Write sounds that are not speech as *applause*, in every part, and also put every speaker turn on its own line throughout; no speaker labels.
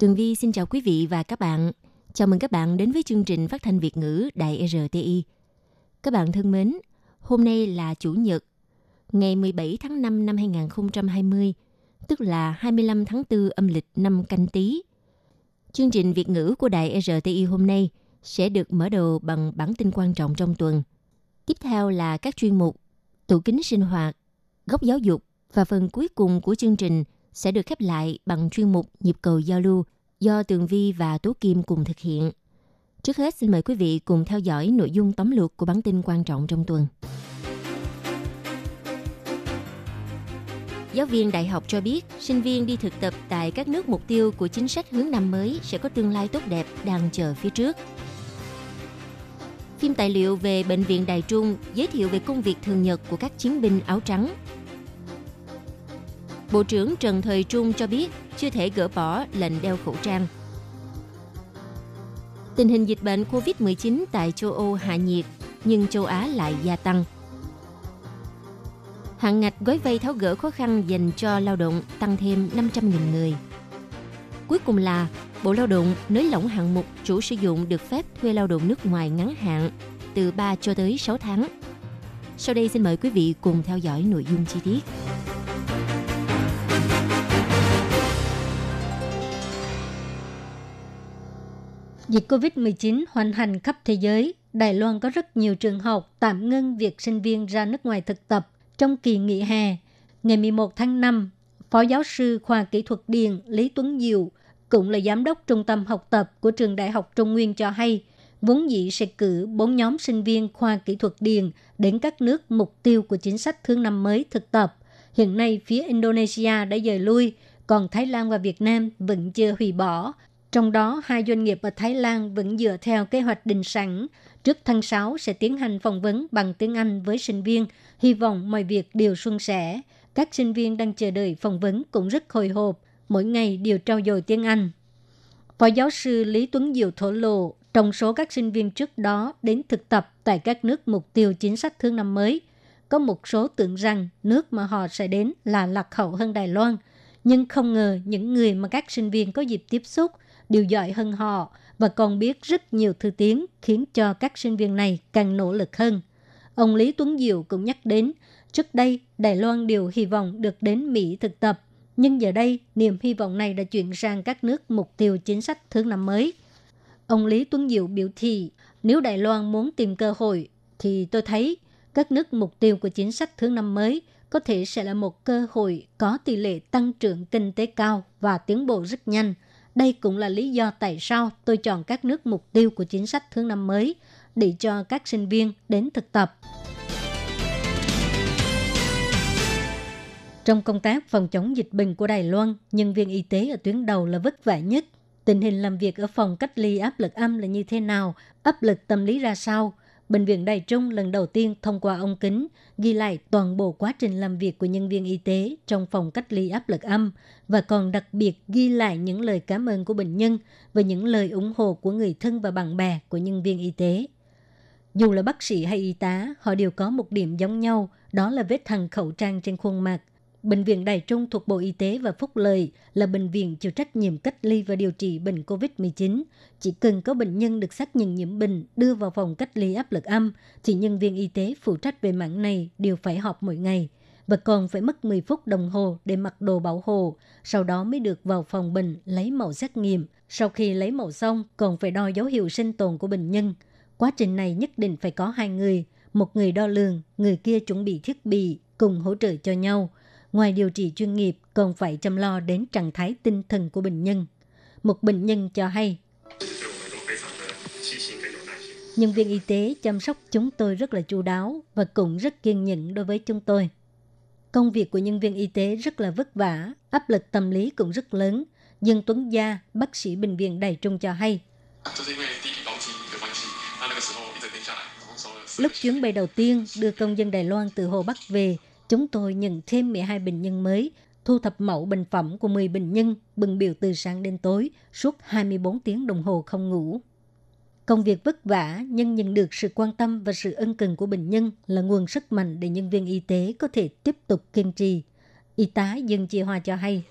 Tường Vi xin chào quý vị và các bạn. Chào mừng các bạn đến với chương trình phát thanh Việt ngữ Đài RTI. Các bạn thân mến, hôm nay là Chủ nhật, ngày 17 tháng 5 năm 2020, tức là 25 tháng 4 âm lịch năm canh tí. Chương trình Việt ngữ của Đài RTI hôm nay sẽ được mở đầu bằng bản tin quan trọng trong tuần. Tiếp theo là các chuyên mục tủ kính sinh hoạt, góc giáo dục và phần cuối cùng của chương trình sẽ được khép lại bằng chuyên mục nhịp cầu giao lưu do Tường Vi và Tố Kim cùng thực hiện. Trước hết xin mời quý vị cùng theo dõi nội dung tóm lược của bản tin quan trọng trong tuần. Giáo viên đại học cho biết, sinh viên đi thực tập tại các nước mục tiêu của chính sách hướng năm mới sẽ có tương lai tốt đẹp đang chờ phía trước. Phim tài liệu về Bệnh viện Đài Trung giới thiệu về công việc thường nhật của các chiến binh áo trắng. Bộ trưởng Trần Thời Trung cho biết chưa thể gỡ bỏ lệnh đeo khẩu trang. Tình hình dịch bệnh COVID-19 tại châu Âu hạ nhiệt, nhưng châu Á lại gia tăng. Hạn ngạch gói vay tháo gỡ khó khăn dành cho lao động tăng thêm 500.000 người. Cuối cùng là Bộ Lao động nới lỏng hạng mục chủ sử dụng được phép thuê lao động nước ngoài ngắn hạn từ 3 cho tới 6 tháng. Sau đây xin mời quý vị cùng theo dõi nội dung chi tiết.
Dịch COVID-19 hoành hành khắp thế giới, Đài Loan có rất nhiều trường học tạm ngưng việc sinh viên ra nước ngoài thực tập trong kỳ nghỉ hè. Ngày 11 tháng 5, Phó giáo sư khoa kỹ thuật điện Lý Tuấn Diệu, cũng là giám đốc trung tâm học tập của trường Đại học Trung Nguyên cho hay, vốn dĩ sẽ cử 4 nhóm sinh viên khoa kỹ thuật điện đến các nước mục tiêu của chính sách thương năm mới thực tập. Hiện nay, phía Indonesia đã dời lui, còn Thái Lan và Việt Nam vẫn chưa hủy bỏ. Trong đó, hai doanh nghiệp ở Thái Lan vẫn dựa theo kế hoạch định sẵn. Trước tháng 6 sẽ tiến hành phỏng vấn bằng tiếng Anh với sinh viên, hy vọng mọi việc đều suôn sẻ. Các sinh viên đang chờ đợi phỏng vấn cũng rất hồi hộp, mỗi ngày đều trao dồi tiếng Anh. Phó giáo sư Lý Tuấn Diệu thổ lộ, trong số các sinh viên trước đó đến thực tập tại các nước mục tiêu chính sách thương năm mới, có một số tưởng rằng nước mà họ sẽ đến là lạc hậu hơn Đài Loan, nhưng không ngờ những người mà các sinh viên có dịp tiếp xúc đều giỏi hơn họ và còn biết rất nhiều thứ tiếng khiến cho các sinh viên này càng nỗ lực hơn. Ông Lý Tuấn Diệu cũng nhắc đến, trước đây Đài Loan đều hy vọng được đến Mỹ thực tập, nhưng giờ đây niềm hy vọng này đã chuyển sang các nước mục tiêu chính sách thứ năm mới. Ông Lý Tuấn Diệu biểu thị, nếu Đài Loan muốn tìm cơ hội, thì tôi thấy các nước mục tiêu của chính sách thứ năm mới có thể sẽ là một cơ hội có tỷ lệ tăng trưởng kinh tế cao và tiến bộ rất nhanh. Đây cũng là lý do tại sao tôi chọn các nước mục tiêu của chính sách thứ năm mới để cho các sinh viên đến thực tập. Trong công tác phòng chống dịch bệnh của Đài Loan, nhân viên y tế ở tuyến đầu là vất vả nhất. Tình hình làm việc ở phòng cách ly áp lực âm là như thế nào? Áp lực tâm lý ra sao? Bệnh viện Đài Trung lần đầu tiên thông qua ống kính ghi lại toàn bộ quá trình làm việc của nhân viên y tế trong phòng cách ly áp lực âm và còn đặc biệt ghi lại những lời cảm ơn của bệnh nhân và những lời ủng hộ của người thân và bạn bè của nhân viên y tế. Dù là bác sĩ hay y tá, họ đều có một điểm giống nhau, đó là vết thằng khẩu trang trên khuôn mặt. Bệnh viện Đài Trung thuộc Bộ Y tế và Phúc Lợi là bệnh viện chịu trách nhiệm cách ly và điều trị bệnh COVID-19. Chỉ cần có bệnh nhân được xác nhận nhiễm bệnh đưa vào phòng cách ly áp lực âm, thì nhân viên y tế phụ trách về mảng này đều phải họp mỗi ngày và còn phải mất 10 phút đồng hồ để mặc đồ bảo hộ, sau đó mới được vào phòng bệnh lấy mẫu xét nghiệm. Sau khi lấy mẫu xong, còn phải đo dấu hiệu sinh tồn của bệnh nhân. Quá trình này nhất định phải có hai người, một người đo lường, người kia chuẩn bị thiết bị, cùng hỗ trợ cho nhau – ngoài điều trị chuyên nghiệp còn phải chăm lo đến trạng thái tinh thần của bệnh nhân. Một bệnh nhân cho hay, nhân viên y tế chăm sóc chúng tôi rất là chu đáo và cũng rất kiên nhẫn đối với chúng tôi. Công việc của nhân viên y tế rất là vất vả, áp lực tâm lý cũng rất lớn. Dương Tuấn Gia, bác sĩ bệnh viện Đài Trung cho hay. Lúc chuyến bay đầu tiên đưa công dân Đài Loan từ Hồ Bắc về, chúng tôi nhận thêm 12 bệnh nhân mới, thu thập mẫu bệnh phẩm của 10 bệnh nhân, bừng biểu từ sáng đến tối, suốt 24 tiếng đồng hồ không ngủ. Công việc vất vả nhưng nhận được sự quan tâm và sự ân cần của bệnh nhân là nguồn sức mạnh để nhân viên y tế có thể tiếp tục kiên trì. Y tá Dương Chi Hoa cho hay.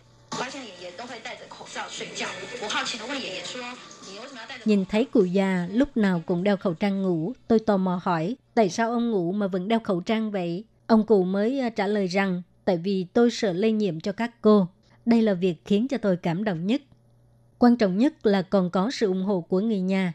Nhìn thấy cụ già lúc nào cũng đeo khẩu trang ngủ, tôi tò mò hỏi, tại sao ông ngủ mà vẫn đeo khẩu trang vậy? Ông cụ mới à, trả lời rằng, tại vì tôi sợ lây nhiễm cho các cô. Đây là việc khiến cho tôi cảm động nhất. Quan trọng nhất là còn có sự ủng hộ của người nhà.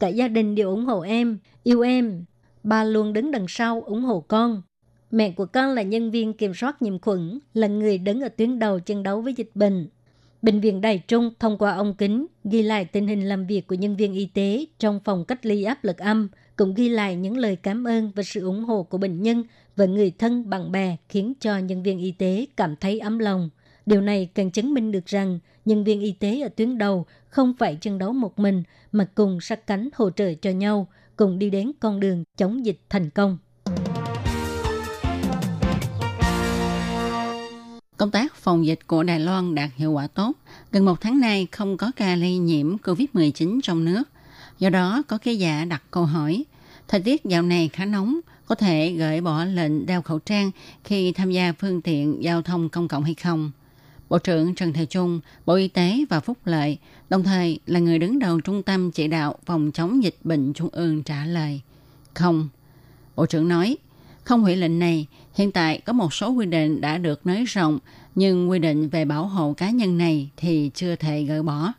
Cả gia đình đều ủng hộ em, yêu em. Ba luôn đứng đằng sau ủng hộ con. Mẹ của con là nhân viên kiểm soát nhiễm khuẩn, là người đứng ở tuyến đầu chiến đấu với dịch bệnh. Bệnh viện Đài Trung thông qua ống kính ghi lại tình hình làm việc của nhân viên y tế trong phòng cách ly áp lực âm, cũng ghi lại những lời cảm ơn và sự ủng hộ của bệnh nhân và người thân bạn bè khiến cho nhân viên y tế cảm thấy ấm lòng. Điều này càng chứng minh được rằng nhân viên y tế ở tuyến đầu không phải chiến đấu một mình mà cùng sát cánh hỗ trợ cho nhau, cùng đi đến con đường chống dịch thành công.
Công tác phòng dịch của Đài Loan đạt hiệu quả tốt. Gần một tháng nay không có ca lây nhiễm COVID-19 trong nước. Do đó, có ký giả đặt câu hỏi, thời tiết dạo này khá nóng, có thể gửi bỏ lệnh đeo khẩu trang khi tham gia phương tiện giao thông công cộng hay không? Bộ trưởng Trần Thời Trung, Bộ Y tế và Phúc Lợi, đồng thời là người đứng đầu Trung tâm Chỉ đạo phòng chống dịch bệnh Trung ương trả lời. Không. Bộ trưởng nói, không hủy lệnh này, hiện tại có một số quy định đã được nới rộng, nhưng quy định về bảo hộ cá nhân này thì chưa thể gỡ bỏ.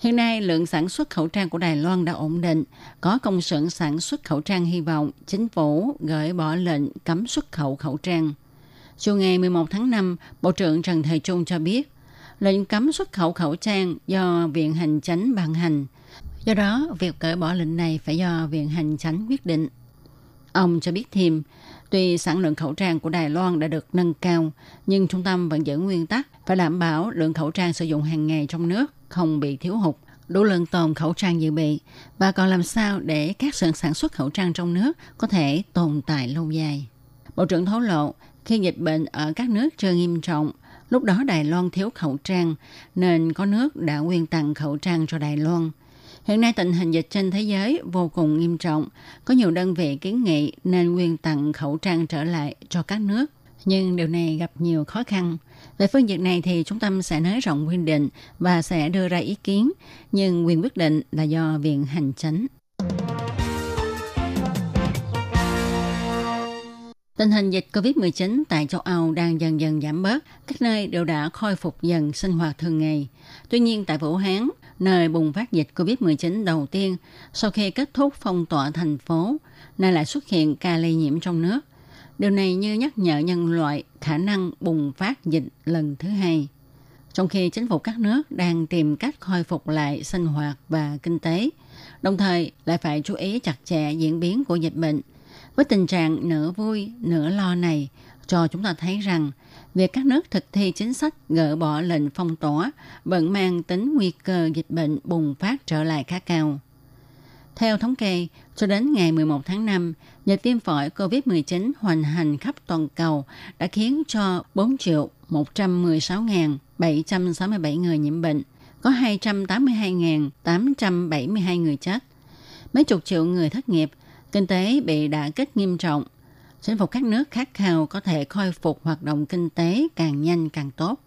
Hiện nay, lượng sản xuất khẩu trang của Đài Loan đã ổn định. Có công xưởng sản xuất khẩu trang hy vọng chính phủ gửi bỏ lệnh cấm xuất khẩu khẩu trang. Chiều ngày 11 tháng 5, Bộ trưởng Trần Thời Trung cho biết, lệnh cấm xuất khẩu khẩu trang do Viện Hành Chánh ban hành. Do đó, việc cởi bỏ lệnh này phải do Viện Hành Chánh quyết định. Ông cho biết thêm, tuy sản lượng khẩu trang của Đài Loan đã được nâng cao, nhưng trung tâm vẫn giữ nguyên tắc phải đảm bảo lượng khẩu trang sử dụng hàng ngày trong nước không bị thiếu hụt, đủ lượng tồn khẩu trang dự bị và còn làm sao để các xưởng sản xuất khẩu trang trong nước có thể tồn tại lâu dài. Bộ trưởng thấu lộ, khi dịch bệnh ở các nước chưa nghiêm trọng, lúc đó Đài Loan thiếu khẩu trang nên có nước đã quyên tặng khẩu trang cho Đài Loan. Hiện nay tình hình dịch trên thế giới vô cùng nghiêm trọng, có nhiều đơn vị kiến nghị nên quyên tặng khẩu trang trở lại cho các nước. Nhưng điều này gặp nhiều khó khăn. Về phương diện này thì trung tâm sẽ nới rộng quy định và sẽ đưa ra ý kiến, nhưng quyền quyết định là do Viện Hành Chánh. Tình hình dịch COVID-19 tại châu Âu đang dần dần giảm bớt, các nơi đều đã khôi phục dần sinh hoạt thường ngày. Tuy nhiên tại Vũ Hán, nơi bùng phát dịch COVID-19 đầu tiên sau khi kết thúc phong tỏa thành phố, nay lại xuất hiện ca lây nhiễm trong nước. Điều này như nhắc nhở nhân loại khả năng bùng phát dịch lần thứ hai. Trong khi chính phủ các nước đang tìm cách khôi phục lại sinh hoạt và kinh tế, đồng thời lại phải chú ý chặt chẽ diễn biến của dịch bệnh. Với tình trạng nửa vui, nửa lo này, cho chúng ta thấy rằng việc các nước thực thi chính sách gỡ bỏ lệnh phong tỏa vẫn mang tính nguy cơ dịch bệnh bùng phát trở lại khá cao. Theo thống kê, cho đến ngày 11 tháng 5, dịch viêm phổi COVID-19 hoành hành khắp toàn cầu đã khiến cho 4 triệu 116.767 người nhiễm bệnh, có 282.872 người chết. Mấy chục triệu người thất nghiệp, kinh tế bị đả kích nghiêm trọng. Chính phủ các nước khát khao có thể khôi phục hoạt động kinh tế càng nhanh càng tốt.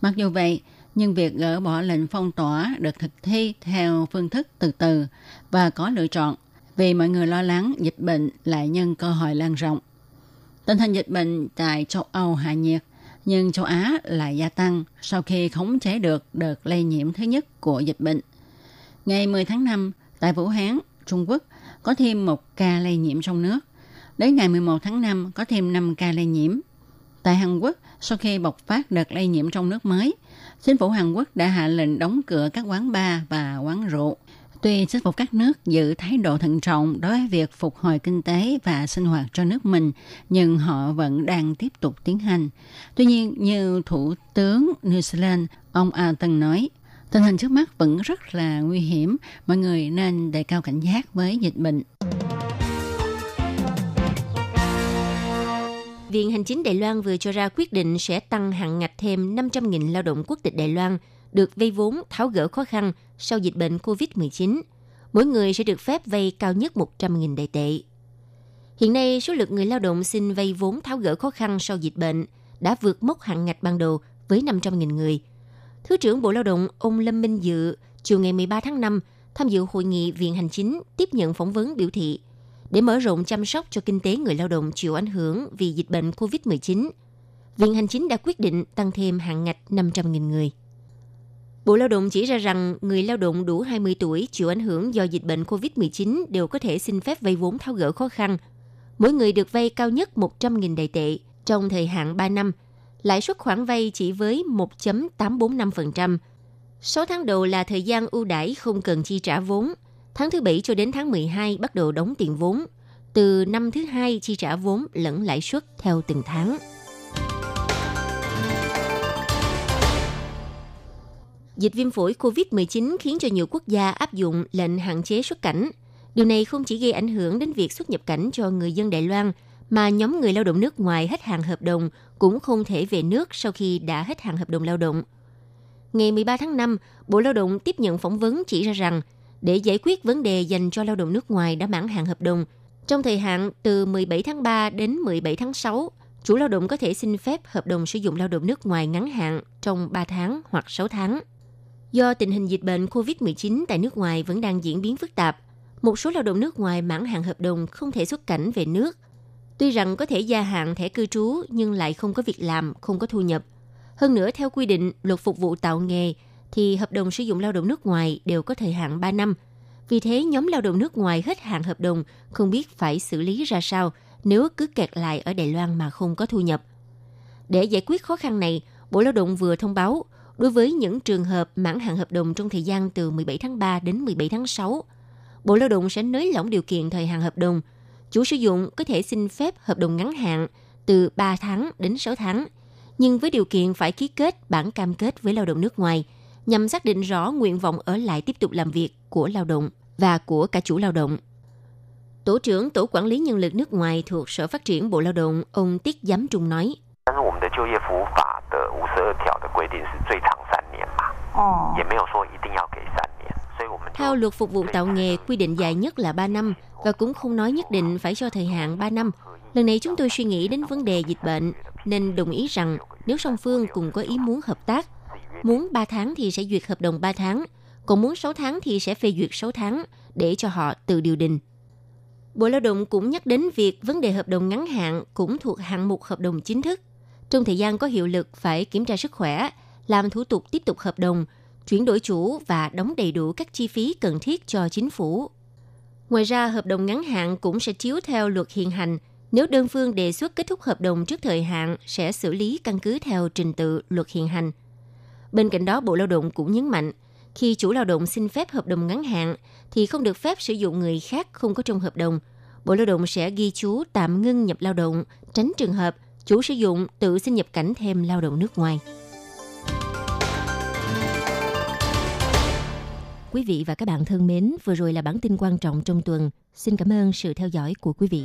Mặc dù vậy, nhưng việc gỡ bỏ lệnh phong tỏa được thực thi theo phương thức từ từ và có lựa chọn vì mọi người lo lắng dịch bệnh lại nhân cơ hội lan rộng. Tình hình dịch bệnh tại châu Âu hạ nhiệt, nhưng châu Á lại gia tăng sau khi khống chế được đợt lây nhiễm thứ nhất của dịch bệnh. Ngày 10 tháng 5, tại Vũ Hán, Trung Quốc, có thêm một ca lây nhiễm trong nước. Đến ngày 11 tháng 5, có thêm 5 ca lây nhiễm. Tại Hàn Quốc, sau khi bộc phát đợt lây nhiễm trong nước mới, chính phủ Hàn Quốc đã hạ lệnh đóng cửa các quán bar và quán rượu. Tuy chính phủ các nước giữ thái độ thận trọng đối với việc phục hồi kinh tế và sinh hoạt cho nước mình, nhưng họ vẫn đang tiếp tục tiến hành. Tuy nhiên, như Thủ tướng New Zealand, ông Alton nói, tình hình trước mắt vẫn rất là nguy hiểm, mọi người nên đề cao cảnh giác với dịch bệnh.
Viện Hành chính Đài Loan vừa cho ra quyết định sẽ tăng hạn ngạch thêm 500.000 lao động quốc tịch Đài Loan được vay vốn tháo gỡ khó khăn sau dịch bệnh COVID-19. Mỗi người sẽ được phép vay cao nhất 100.000 đại tệ. Hiện nay, số lượng người lao động xin vay vốn tháo gỡ khó khăn sau dịch bệnh đã vượt mốc hạn ngạch ban đầu với 500.000 người. Thứ trưởng Bộ Lao động ông Lâm Minh Dự chiều ngày 13 tháng 5 tham dự hội nghị Viện Hành chính tiếp nhận phỏng vấn biểu thị để mở rộng chăm sóc cho kinh tế người lao động chịu ảnh hưởng vì dịch bệnh COVID-19. Viện Hành chính đã quyết định tăng thêm hạn ngạch 500.000 người. Bộ Lao động chỉ ra rằng người lao động đủ 20 tuổi chịu ảnh hưởng do dịch bệnh COVID-19 đều có thể xin phép vay vốn tháo gỡ khó khăn. Mỗi người được vay cao nhất 100.000 đại tệ trong thời hạn 3 năm. Lãi suất khoản vay chỉ với 1.845%. 6 tháng đầu là thời gian ưu đãi không cần chi trả vốn. Tháng thứ bảy cho đến tháng 12 bắt đầu đóng tiền vốn. Từ năm thứ hai chi trả vốn lẫn lãi suất theo từng tháng. Dịch viêm phổi COVID-19 khiến cho nhiều quốc gia áp dụng lệnh hạn chế xuất cảnh. Điều này không chỉ gây ảnh hưởng đến việc xuất nhập cảnh cho người dân Đài Loan, mà nhóm người lao động nước ngoài hết hạn hợp đồng cũng không thể về nước sau khi đã hết hạn hợp đồng lao động. Ngày 13 tháng 5, Bộ Lao động tiếp nhận phỏng vấn chỉ ra rằng để giải quyết vấn đề dành cho lao động nước ngoài đã mãn hạn hợp đồng, trong thời hạn từ 17 tháng 3 đến 17 tháng 6, chủ lao động có thể xin phép hợp đồng sử dụng lao động nước ngoài ngắn hạn trong 3 tháng hoặc 6 tháng. Do tình hình dịch bệnh COVID-19 tại nước ngoài vẫn đang diễn biến phức tạp, một số lao động nước ngoài mãn hạn hợp đồng không thể xuất cảnh về nước. Tuy rằng có thể gia hạn thẻ cư trú nhưng lại không có việc làm, không có thu nhập. Hơn nữa, theo quy định luật phục vụ tạo nghề, thì hợp đồng sử dụng lao động nước ngoài đều có thời hạn 3 năm. Vì thế, nhóm lao động nước ngoài hết hạn hợp đồng không biết phải xử lý ra sao nếu cứ kẹt lại ở Đài Loan mà không có thu nhập. Để giải quyết khó khăn này, Bộ Lao động vừa thông báo đối với những trường hợp mãn hạn hợp đồng trong thời gian từ 17 tháng 3 đến 17 tháng 6. Bộ Lao động sẽ nới lỏng điều kiện thời hạn hợp đồng. Chủ sử dụng có thể xin phép hợp đồng ngắn hạn từ 3 tháng đến 6 tháng, nhưng với điều kiện phải ký kết bản cam kết với lao động nước ngoài nhằm xác định rõ nguyện vọng ở lại tiếp tục làm việc của lao động và của cả chủ lao động. Tổ trưởng Tổ quản lý nhân lực nước ngoài thuộc Sở Phát triển Bộ Lao động, ông Tiết Giám Trung nói. Ờ. Theo luật phục vụ tạo nghề, quy định dài nhất là 3 năm và cũng không nói nhất định phải cho thời hạn 3 năm. Lần này chúng tôi suy nghĩ đến vấn đề dịch bệnh nên đồng ý rằng nếu song phương cùng có ý muốn hợp tác muốn 3 tháng thì sẽ duyệt hợp đồng 3 tháng, còn muốn 6 tháng thì sẽ phê duyệt 6 tháng để cho họ tự điều đình. Bộ Lao động cũng nhắc đến việc vấn đề hợp đồng ngắn hạn cũng thuộc hạng mục hợp đồng chính thức trong thời gian có hiệu lực phải kiểm tra sức khỏe, làm thủ tục tiếp tục hợp đồng, chuyển đổi chủ và đóng đầy đủ các chi phí cần thiết cho chính phủ. Ngoài ra, hợp đồng ngắn hạn cũng sẽ chiếu theo luật hiện hành. Nếu đơn phương đề xuất kết thúc hợp đồng trước thời hạn, sẽ xử lý căn cứ theo trình tự luật hiện hành. Bên cạnh đó, Bộ Lao động cũng nhấn mạnh, khi chủ lao động xin phép hợp đồng ngắn hạn thì không được phép sử dụng người khác không có trong hợp đồng. Bộ Lao động sẽ ghi chú tạm ngưng nhập lao động, tránh trường hợp chủ sử dụng tự xin nhập cảnh thêm lao động nước ngoài. Quý vị và các bạn thân mến, vừa rồi là bản tin quan trọng trong tuần. Xin cảm ơn sự theo dõi của quý vị.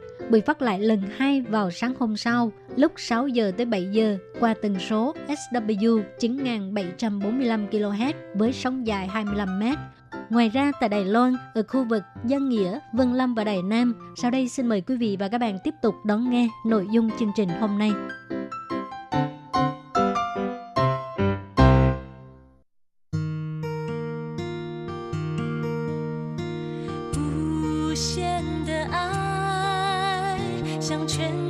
bị phát lại lần hai vào sáng hôm sau lúc 6 giờ tới 7 giờ qua tần số SW 9745 kHz với sóng dài 25 m Ngoài ra tại Đài Loan, ở khu vực Dân Nghĩa, Vân Lâm và Đài Nam, sau đây xin mời quý vị và các bạn tiếp tục đón nghe nội dung chương trình hôm nay.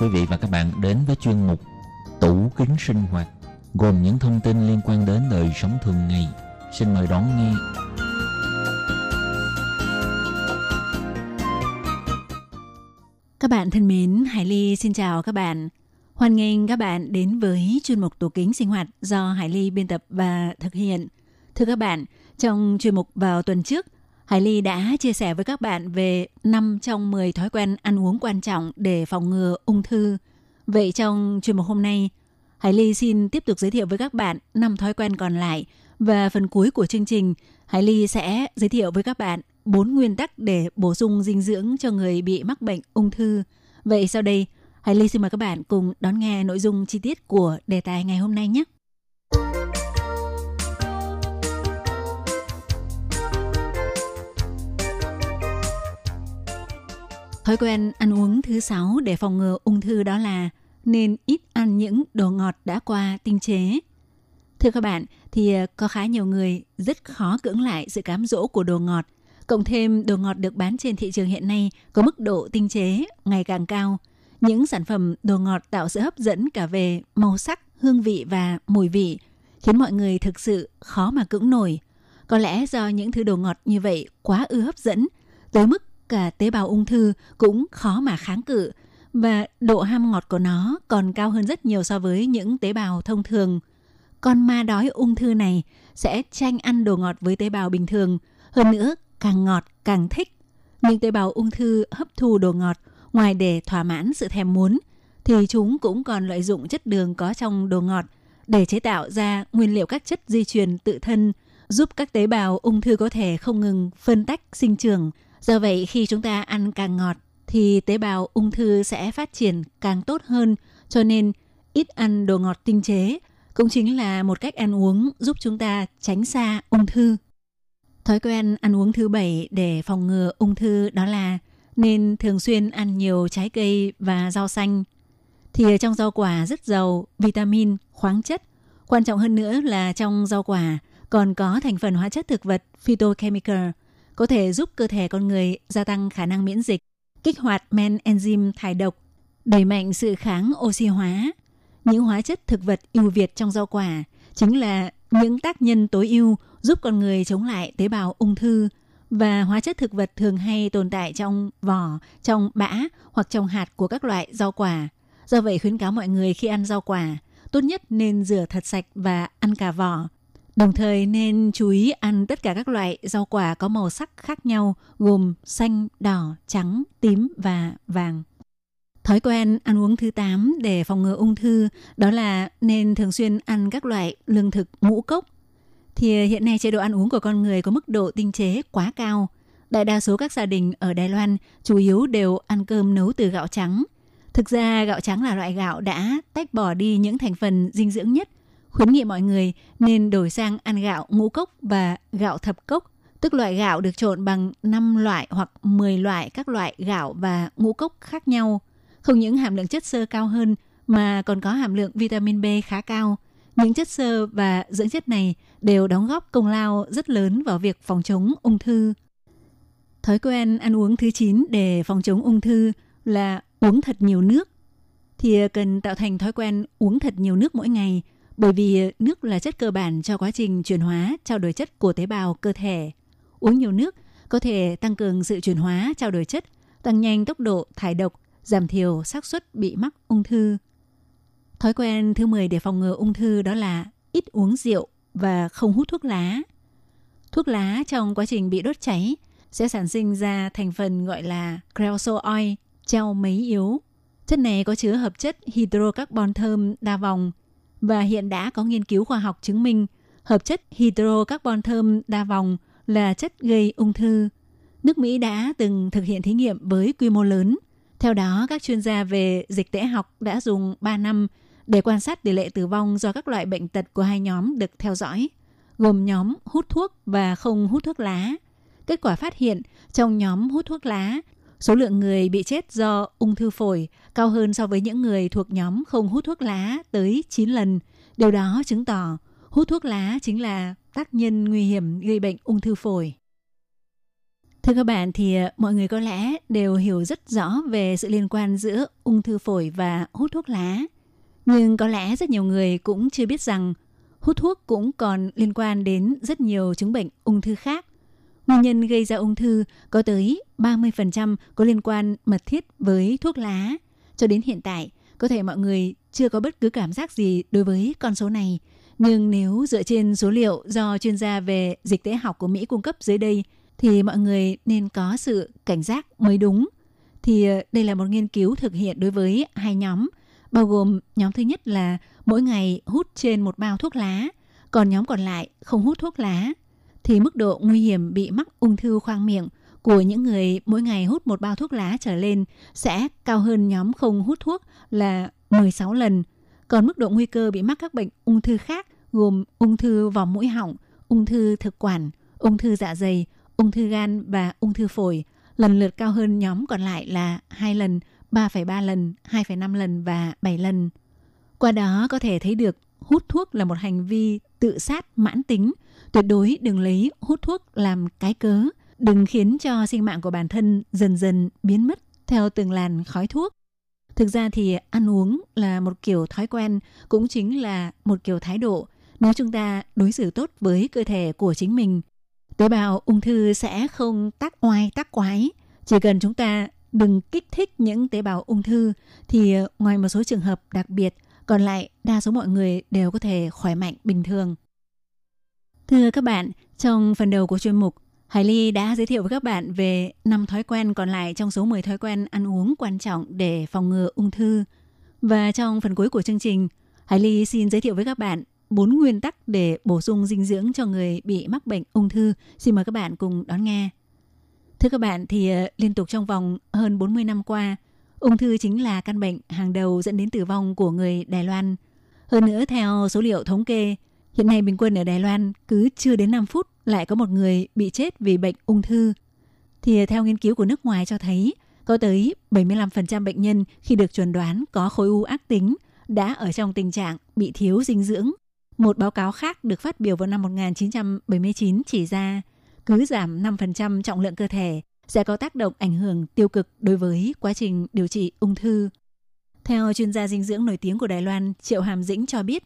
Quý vị và các bạn đến với chuyên mục Tủ kính sinh hoạt gồm những thông tin liên quan đến đời sống thường ngày. Xin mời đón nghe.
Các bạn thân mến, Hải Ly xin chào các bạn. Hoan nghênh các bạn đến với chuyên mục tủ kính sinh hoạt do Hải Ly biên tập và thực hiện. Thưa các bạn, trong chuyên mục vào tuần trước, Hải Ly đã chia sẻ với các bạn về 5 trong 10 thói quen ăn uống quan trọng để phòng ngừa ung thư. Vậy trong chuyên mục hôm nay, Hải Ly xin tiếp tục giới thiệu với các bạn 5 thói quen còn lại và phần cuối của chương trình, Hải Ly sẽ giới thiệu với các bạn 4 nguyên tắc để bổ sung dinh dưỡng cho người bị mắc bệnh ung thư. Vậy sau đây, Hải Ly xin mời các bạn cùng đón nghe nội dung chi tiết của đề tài ngày hôm nay nhé. Thói quen ăn uống thứ sáu để phòng ngừa ung thư đó là nên ít ăn những đồ ngọt đã qua tinh chế. Thưa các bạn, thì ờ, có khá nhiều người rất khó cưỡng lại sự cám dỗ của đồ ngọt. Cộng thêm đồ ngọt được bán trên thị trường hiện nay có mức độ tinh chế ngày càng cao. Những sản phẩm đồ ngọt tạo sự hấp dẫn cả về màu sắc, hương vị và mùi vị, khiến mọi người thực sự khó mà cưỡng nổi. Có lẽ do những thứ đồ ngọt như vậy quá ư hấp dẫn, tới mức cả tế bào ung thư cũng khó mà kháng cự và độ ham ngọt của nó còn cao hơn rất nhiều so với những tế bào thông thường. Con ma đói ung thư này sẽ tranh ăn đồ ngọt với tế bào bình thường. Hơn nữa, càng ngọt càng thích. Nhưng tế bào ung thư hấp thu đồ ngọt ngoài để thỏa mãn sự thèm muốn thì chúng cũng còn lợi dụng chất đường có trong đồ ngọt để chế tạo ra nguyên liệu các chất di truyền tự thân giúp các tế bào ung thư có thể không ngừng phân tách sinh trưởng. Do vậy khi chúng ta ăn càng ngọt thì tế bào ung thư sẽ phát triển càng tốt hơn, cho nên ít ăn đồ ngọt tinh chế cũng chính là một cách ăn uống giúp chúng ta tránh xa ung thư. Thói quen ăn uống thứ bảy để phòng ngừa ung thư đó là nên thường xuyên ăn nhiều trái cây và rau xanh. Thì ở trong rau quả rất giàu vitamin, khoáng chất. Quan trọng hơn nữa là trong rau quả còn có thành phần hóa chất thực vật phytochemical có thể giúp cơ thể con người gia tăng khả năng miễn dịch, kích hoạt men enzyme thải độc, đẩy mạnh sự kháng oxy hóa. Những hóa chất thực vật ưu việt trong rau quả chính là những tác nhân tối ưu giúp con người chống lại tế bào ung thư và hóa chất thực vật thường hay tồn tại trong vỏ, trong bã hoặc trong hạt của các loại rau quả. Do vậy khuyến cáo mọi người khi ăn rau quả, tốt nhất nên rửa thật sạch và ăn cả vỏ. Đồng thời nên chú ý ăn tất cả các loại rau quả có màu sắc khác nhau gồm xanh, đỏ, trắng, tím và vàng. Thói quen ăn uống thứ 8 để phòng ngừa ung thư đó là nên thường xuyên ăn các loại lương thực ngũ cốc. Thì ờ, hiện nay chế độ ăn uống của con người có mức độ tinh chế quá cao. Đại đa số các gia đình ở Đài Loan chủ yếu đều ăn cơm nấu từ gạo trắng. Thực ra gạo trắng là loại gạo đã tách bỏ đi những thành phần dinh dưỡng nhất. Khuyến nghị mọi người nên đổi sang ăn gạo ngũ cốc và gạo thập cốc, tức loại gạo được trộn bằng 5 loại hoặc 10 loại các loại gạo và ngũ cốc khác nhau. Không những hàm lượng chất xơ cao hơn mà còn có hàm lượng vitamin B khá cao. Những chất xơ và dưỡng chất này đều đóng góp công lao rất lớn vào việc phòng chống ung thư. Thói quen ăn uống thứ 9 để phòng chống ung thư là uống thật nhiều nước. Thì cần tạo thành thói quen uống thật nhiều nước mỗi ngày bởi vì nước là chất cơ bản cho quá trình chuyển hóa, trao đổi chất của tế bào cơ thể. Uống nhiều nước có thể tăng cường sự chuyển hóa, trao đổi chất, tăng nhanh tốc độ thải độc, giảm thiểu xác suất bị mắc ung thư. Thói quen thứ 10 để phòng ngừa ung thư đó là ít uống rượu và không hút thuốc lá. Thuốc lá trong quá trình bị đốt cháy sẽ sản sinh ra thành phần gọi là creosote oil, treo mấy yếu. Chất này có chứa hợp chất hydrocarbon thơm đa vòng và hiện đã có nghiên cứu khoa học chứng minh hợp chất hydrocarbon thơm đa vòng là chất gây ung thư. Nước Mỹ đã từng thực hiện thí nghiệm với quy mô lớn. Theo đó, các chuyên gia về dịch tễ học đã dùng 3 năm để quan sát tỷ lệ tử vong do các loại bệnh tật của hai nhóm được theo dõi, gồm nhóm hút thuốc và không hút thuốc lá. Kết quả phát hiện trong nhóm hút thuốc lá, số lượng người bị chết do ung thư phổi cao hơn so với những người thuộc nhóm không hút thuốc lá tới 9 lần. Điều đó chứng tỏ hút thuốc lá chính là tác nhân nguy hiểm gây bệnh ung thư phổi. Thưa các bạn, thì ờ, mọi người có lẽ đều hiểu rất rõ về sự liên quan giữa ung thư phổi và hút thuốc lá. Nhưng có lẽ rất nhiều người cũng chưa biết rằng hút thuốc cũng còn liên quan đến rất nhiều chứng bệnh ung thư khác. Nguyên nhân gây ra ung thư có tới 30% có liên quan mật thiết với thuốc lá. Cho đến hiện tại, có thể mọi người chưa có bất cứ cảm giác gì đối với con số này. Nhưng nếu dựa trên số liệu do chuyên gia về dịch tễ học của Mỹ cung cấp dưới đây, thì mọi người nên có sự cảnh giác mới đúng. Thì ờ, đây là một nghiên cứu thực hiện đối với hai nhóm, bao gồm nhóm thứ nhất là mỗi ngày hút trên một bao thuốc lá, còn nhóm còn lại không hút thuốc lá. Thì mức độ nguy hiểm bị mắc ung thư khoang miệng của những người mỗi ngày hút một bao thuốc lá trở lên sẽ cao hơn nhóm không hút thuốc là 16 lần. Còn mức độ nguy cơ bị mắc các bệnh ung thư khác gồm ung thư vòng mũi họng, ung thư thực quản, ung thư dạ dày, ung thư gan và ung thư phổi lần lượt cao hơn nhóm còn lại là 2 lần, 3,3 lần, 2,5 lần và 7 lần. Qua đó có thể thấy được hút thuốc là một hành vi tự sát mãn tính. Tuyệt đối đừng lấy hút thuốc làm cái cớ. Đừng khiến cho sinh mạng của bản thân dần dần biến mất theo từng làn khói thuốc. Thực ra thì ăn uống là một kiểu thói quen, cũng chính là một kiểu thái độ. Nếu chúng ta đối xử tốt với cơ thể của chính mình, tế bào ung thư sẽ không tác oai tác quái. Chỉ cần chúng ta đừng kích thích những tế bào ung thư thì ngoài một số trường hợp đặc biệt, còn lại đa số mọi người đều có thể khỏe mạnh bình thường. Thưa các bạn, trong phần đầu của chuyên mục, Hải Ly đã giới thiệu với các bạn về 5 thói quen còn lại trong số 10 thói quen ăn uống quan trọng để phòng ngừa ung thư. Và trong phần cuối của chương trình, Hải Ly xin giới thiệu với các bạn 4 nguyên tắc để bổ sung dinh dưỡng cho người bị mắc bệnh ung thư. Xin mời các bạn cùng đón nghe. Thưa các bạn, thì ờ, liên tục trong vòng hơn 40 năm qua, ung thư chính là căn bệnh hàng đầu dẫn đến tử vong của người Đài Loan. Hơn nữa, theo số liệu thống kê, hiện nay bình quân ở Đài Loan cứ chưa đến 5 phút lại có một người bị chết vì bệnh ung thư. Thì theo nghiên cứu của nước ngoài cho thấy, có tới 75% bệnh nhân khi được chuẩn đoán có khối u ác tính đã ở trong tình trạng bị thiếu dinh dưỡng. Một báo cáo khác được phát biểu vào năm 1979 chỉ ra cứ giảm 5% trọng lượng cơ thể sẽ có tác động ảnh hưởng tiêu cực đối với quá trình điều trị ung thư. Theo chuyên gia dinh dưỡng nổi tiếng của Đài Loan Triệu Hàm Dĩnh cho biết,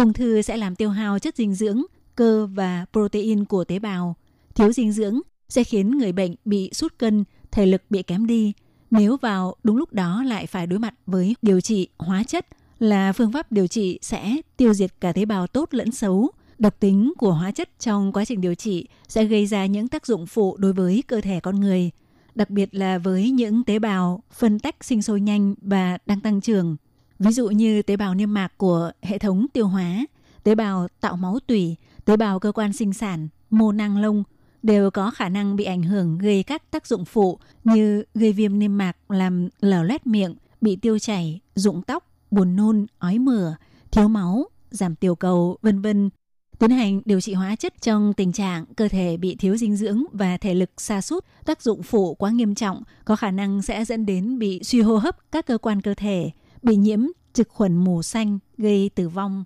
ung thư sẽ làm tiêu hao chất dinh dưỡng, cơ và protein của tế bào. Thiếu dinh dưỡng sẽ khiến người bệnh bị sút cân, thể lực bị kém đi. Nếu vào đúng lúc đó lại phải đối mặt với điều trị hóa chất là phương pháp điều trị sẽ tiêu diệt cả tế bào tốt lẫn xấu. Độc tính của hóa chất trong quá trình điều trị sẽ gây ra những tác dụng phụ đối với cơ thể con người, đặc biệt là với những tế bào phân tách sinh sôi nhanh và đang tăng trưởng. Ví dụ như tế bào niêm mạc của hệ thống tiêu hóa, tế bào tạo máu tủy, tế bào cơ quan sinh sản, mô năng lông đều có khả năng bị ảnh hưởng gây các tác dụng phụ như gây viêm niêm mạc làm lở loét miệng, bị tiêu chảy, rụng tóc, buồn nôn, ói mửa, thiếu máu, giảm tiểu cầu, vân vân. Tiến hành điều trị hóa chất trong tình trạng cơ thể bị thiếu dinh dưỡng và thể lực sa sút, tác dụng phụ quá nghiêm trọng, có khả năng sẽ dẫn đến bị suy hô hấp các cơ quan cơ thể, bị nhiễm trực khuẩn mù xanh, gây tử vong.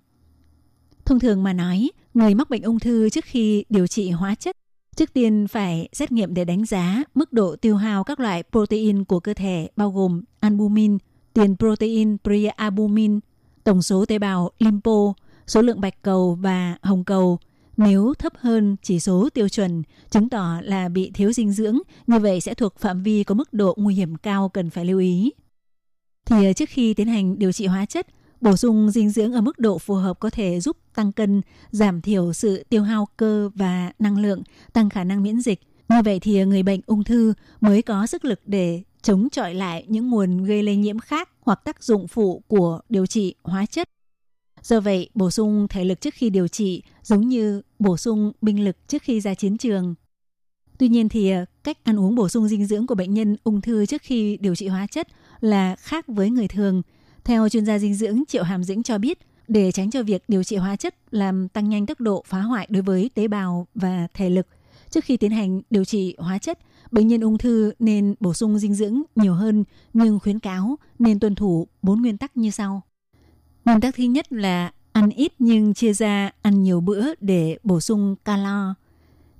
Thông thường mà nói, người mắc bệnh ung thư trước khi điều trị hóa chất Trước tiên phải xét nghiệm để đánh giá mức độ tiêu hao các loại protein của cơ thể bao gồm albumin, tiền protein prealbumin, tổng số tế bào lympho, số lượng bạch cầu và hồng cầu. Nếu thấp hơn chỉ số tiêu chuẩn, chứng tỏ là bị thiếu dinh dưỡng, như vậy sẽ thuộc phạm vi có mức độ nguy hiểm cao cần phải lưu ý. Thì ờ, trước khi tiến hành điều trị hóa chất, bổ sung dinh dưỡng ở mức độ phù hợp có thể giúp tăng cân, giảm thiểu sự tiêu hao cơ và năng lượng, tăng khả năng miễn dịch. Như vậy thì ờ, người bệnh ung thư mới có sức lực để chống chọi lại những nguồn gây lây nhiễm khác hoặc tác dụng phụ của điều trị hóa chất. Do vậy, bổ sung thể lực trước khi điều trị giống như bổ sung binh lực trước khi ra chiến trường. Tuy nhiên thì ờ, cách ăn uống bổ sung dinh dưỡng của bệnh nhân ung thư trước khi điều trị hóa chất là khác với người thường. Theo chuyên gia dinh dưỡng Triệu Hàm Dĩnh cho biết, để tránh cho việc điều trị hóa chất làm tăng nhanh tốc độ phá hoại đối với tế bào và thể lực, trước khi tiến hành điều trị hóa chất, bệnh nhân ung thư nên bổ sung dinh dưỡng nhiều hơn nhưng khuyến cáo nên tuân thủ bốn nguyên tắc như sau. Nguyên tắc thứ nhất là ăn ít nhưng chia ra ăn nhiều bữa để bổ sung calo.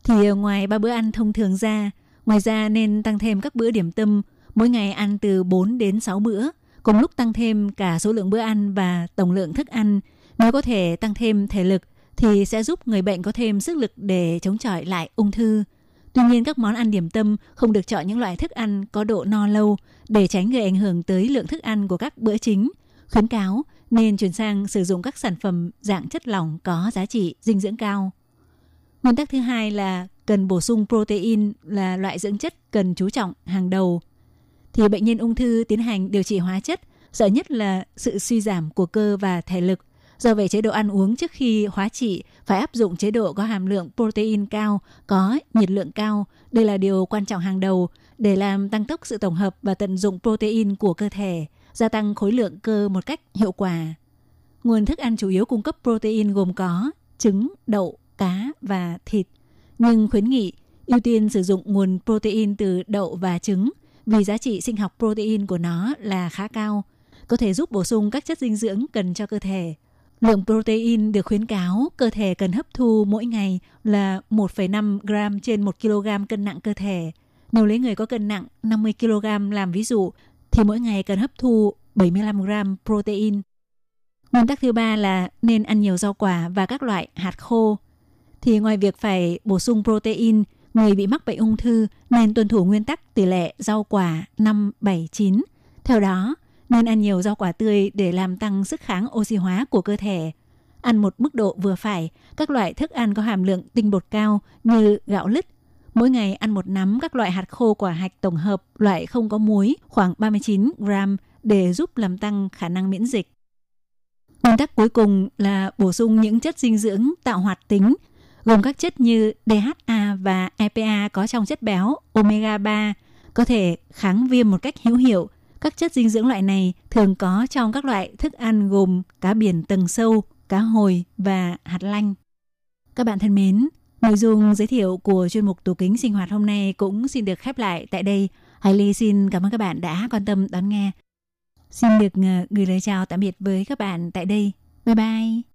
Thì ngoài ba bữa ăn thông thường ra, ngoài ra nên tăng thêm các bữa điểm tâm, mỗi ngày ăn từ 4 đến 6 bữa, cùng lúc tăng thêm cả số lượng bữa ăn và tổng lượng thức ăn. Nếu có thể tăng thêm thể lực thì sẽ giúp người bệnh có thêm sức lực để chống chọi lại ung thư. Tuy nhiên các món ăn điểm tâm không được chọn những loại thức ăn có độ no lâu để tránh gây ảnh hưởng tới lượng thức ăn của các bữa chính. Khuyến cáo nên chuyển sang sử dụng các sản phẩm dạng chất lỏng có giá trị dinh dưỡng cao. Nguyên tắc thứ hai là cần bổ sung protein là loại dưỡng chất cần chú trọng hàng đầu. Thì bệnh nhân ung thư tiến hành điều trị hóa chất, sợ nhất là sự suy giảm của cơ và thể lực. Do vậy chế độ ăn uống trước khi hóa trị phải áp dụng chế độ có hàm lượng protein cao, có nhiệt lượng cao. Đây là điều quan trọng hàng đầu để làm tăng tốc sự tổng hợp và tận dụng protein của cơ thể gia tăng khối lượng cơ một cách hiệu quả. Nguồn thức ăn chủ yếu cung cấp protein gồm có trứng, đậu, cá và thịt. Nhưng khuyến nghị ưu tiên sử dụng nguồn protein từ đậu và trứng vì giá trị sinh học protein của nó là khá cao, có thể giúp bổ sung các chất dinh dưỡng cần cho cơ thể. Lượng protein được khuyến cáo cơ thể cần hấp thu mỗi ngày là 1,5 gram trên 1 kg cân nặng cơ thể. Nếu lấy người có cân nặng 50 kg làm ví dụ thì mỗi ngày cần hấp thu 75 gram protein. Nguyên tắc thứ ba là nên ăn nhiều rau quả và các loại hạt khô. Thì ngoài việc phải bổ sung protein, người bị mắc bệnh ung thư nên tuân thủ nguyên tắc tỷ lệ rau quả 5, 7, 9. Theo đó, nên ăn nhiều rau quả tươi để làm tăng sức kháng oxy hóa của cơ thể. Ăn một mức độ vừa phải, các loại thức ăn có hàm lượng tinh bột cao như gạo lứt, Mỗi ngày ăn một nắm các loại hạt khô quả hạch tổng hợp loại không có muối khoảng 39 gram để giúp làm tăng khả năng miễn dịch. Nguyên tắc cuối cùng là bổ sung những chất dinh dưỡng tạo hoạt tính, gồm các chất như DHA và EPA có trong chất béo omega 3, có thể kháng viêm một cách hữu hiệu. Các chất dinh dưỡng loại này thường có trong các loại thức ăn gồm cá biển tầng sâu, cá hồi và hạt lanh. Các bạn thân mến, Nội dung giới thiệu của chuyên mục tủ kính sinh hoạt hôm nay cũng xin được khép lại tại đây. Hải Ly xin cảm ơn các bạn đã quan tâm đón nghe. Xin được ờ, gửi lời chào tạm biệt với các bạn tại đây. Bye bye.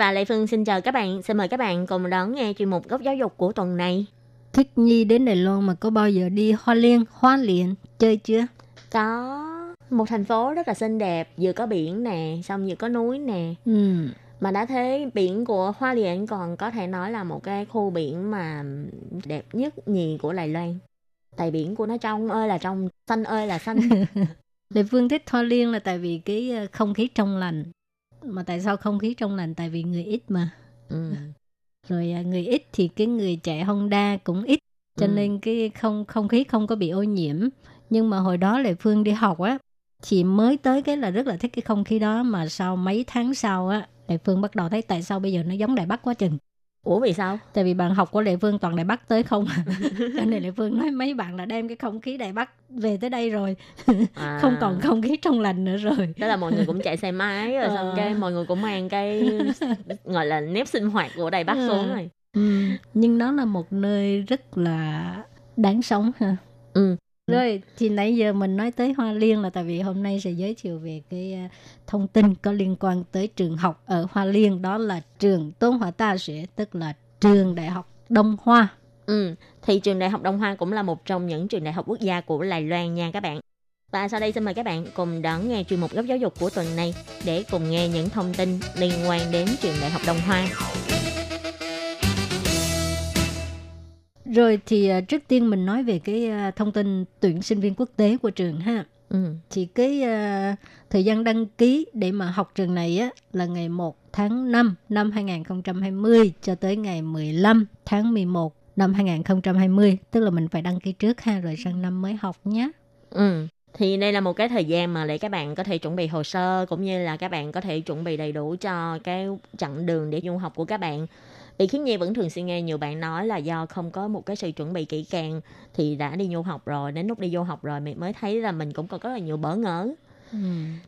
Và Lệ Phương xin chào các bạn. Xin mời các bạn cùng đón nghe chuyên mục góc giáo dục của tuần này.
Thích Nhi đến Đài Loan mà có bao giờ đi Hoa Liên, Hoa Liên chơi chưa?
Có một thành phố rất là xinh đẹp, vừa có biển nè, xong vừa có núi nè.
Ừ.
Mà đã thế biển của Hoa Liên còn có thể nói là một cái khu biển mà đẹp nhất nhì của Đài Loan. Tại biển của nó trong ơi là trong, xanh ơi là xanh. *laughs*
Lệ Phương thích Hoa Liên là tại vì cái ờ, không khí trong lành. Mà tại sao không khí trong lành? Tại vì người ít mà.
ừ. *laughs*
Rồi à, người ít thì cái người chạy Honda cũng ít. Cho
Ừ.
nên cái không không khí không có bị ô nhiễm. Nhưng mà hồi đó Lệ Phương đi học á, chị mới tới cái là rất là thích cái không khí đó mà sau mấy tháng sau á, Lệ Phương bắt đầu thấy tại sao bây giờ nó giống Đài Bắc quá chừng.
Ủa vì sao?
Tại vì bạn học của Lệ Phương toàn Đài Bắc tới không à. *laughs* Cho nên Lệ Phương nói mấy bạn là đem cái không khí Đài Bắc về tới đây rồi.
À. *laughs*
Không còn không khí trong lành nữa rồi.
Đó là mọi người cũng chạy xe máy rồi xong
Ờ.
cái mọi người cũng mang cái *laughs* gọi là nếp sinh hoạt của Đài Bắc
Ờ.
xuống rồi.
Ừ. Nhưng nó là một nơi rất là đáng sống ha.
Ừ.
Rồi, thì nãy giờ mình nói tới Hoa Liên là tại vì hôm nay sẽ giới thiệu về cái à, thông tin có liên quan tới trường học ở Hoa Liên đó là trường Tôn Hoa Ta Sẽ tức là trường Đại học Đông Hoa.
Ừ, thì trường Đại học Đông Hoa cũng là một trong những trường đại học quốc gia của Đài Loan nha các bạn. Và sau đây xin mời các bạn cùng đón nghe chuyên mục góc giáo dục của tuần này để cùng nghe những thông tin liên quan đến trường Đại học Đông Hoa.
Rồi thì à, trước tiên mình nói về cái à, thông tin tuyển sinh viên quốc tế của trường ha.
Ừ.
Thì cái à, thời gian đăng ký để mà học trường này á là ngày 1 tháng 5 năm 2020 cho tới ngày 15 tháng 11 năm 2020. Tức là mình phải đăng ký trước ha rồi sang năm mới học nhé.
Ừ. Thì đây là một cái thời gian mà để các bạn có thể chuẩn bị hồ sơ cũng như là các bạn có thể chuẩn bị đầy đủ cho cái chặng đường để du học của các bạn. Vì khiến Nhi vẫn thường xuyên nghe nhiều bạn nói là do không có một cái sự chuẩn bị kỹ càng thì đã đi du học rồi, đến lúc đi du học rồi mình mới thấy là mình cũng còn rất là nhiều bỡ ngỡ.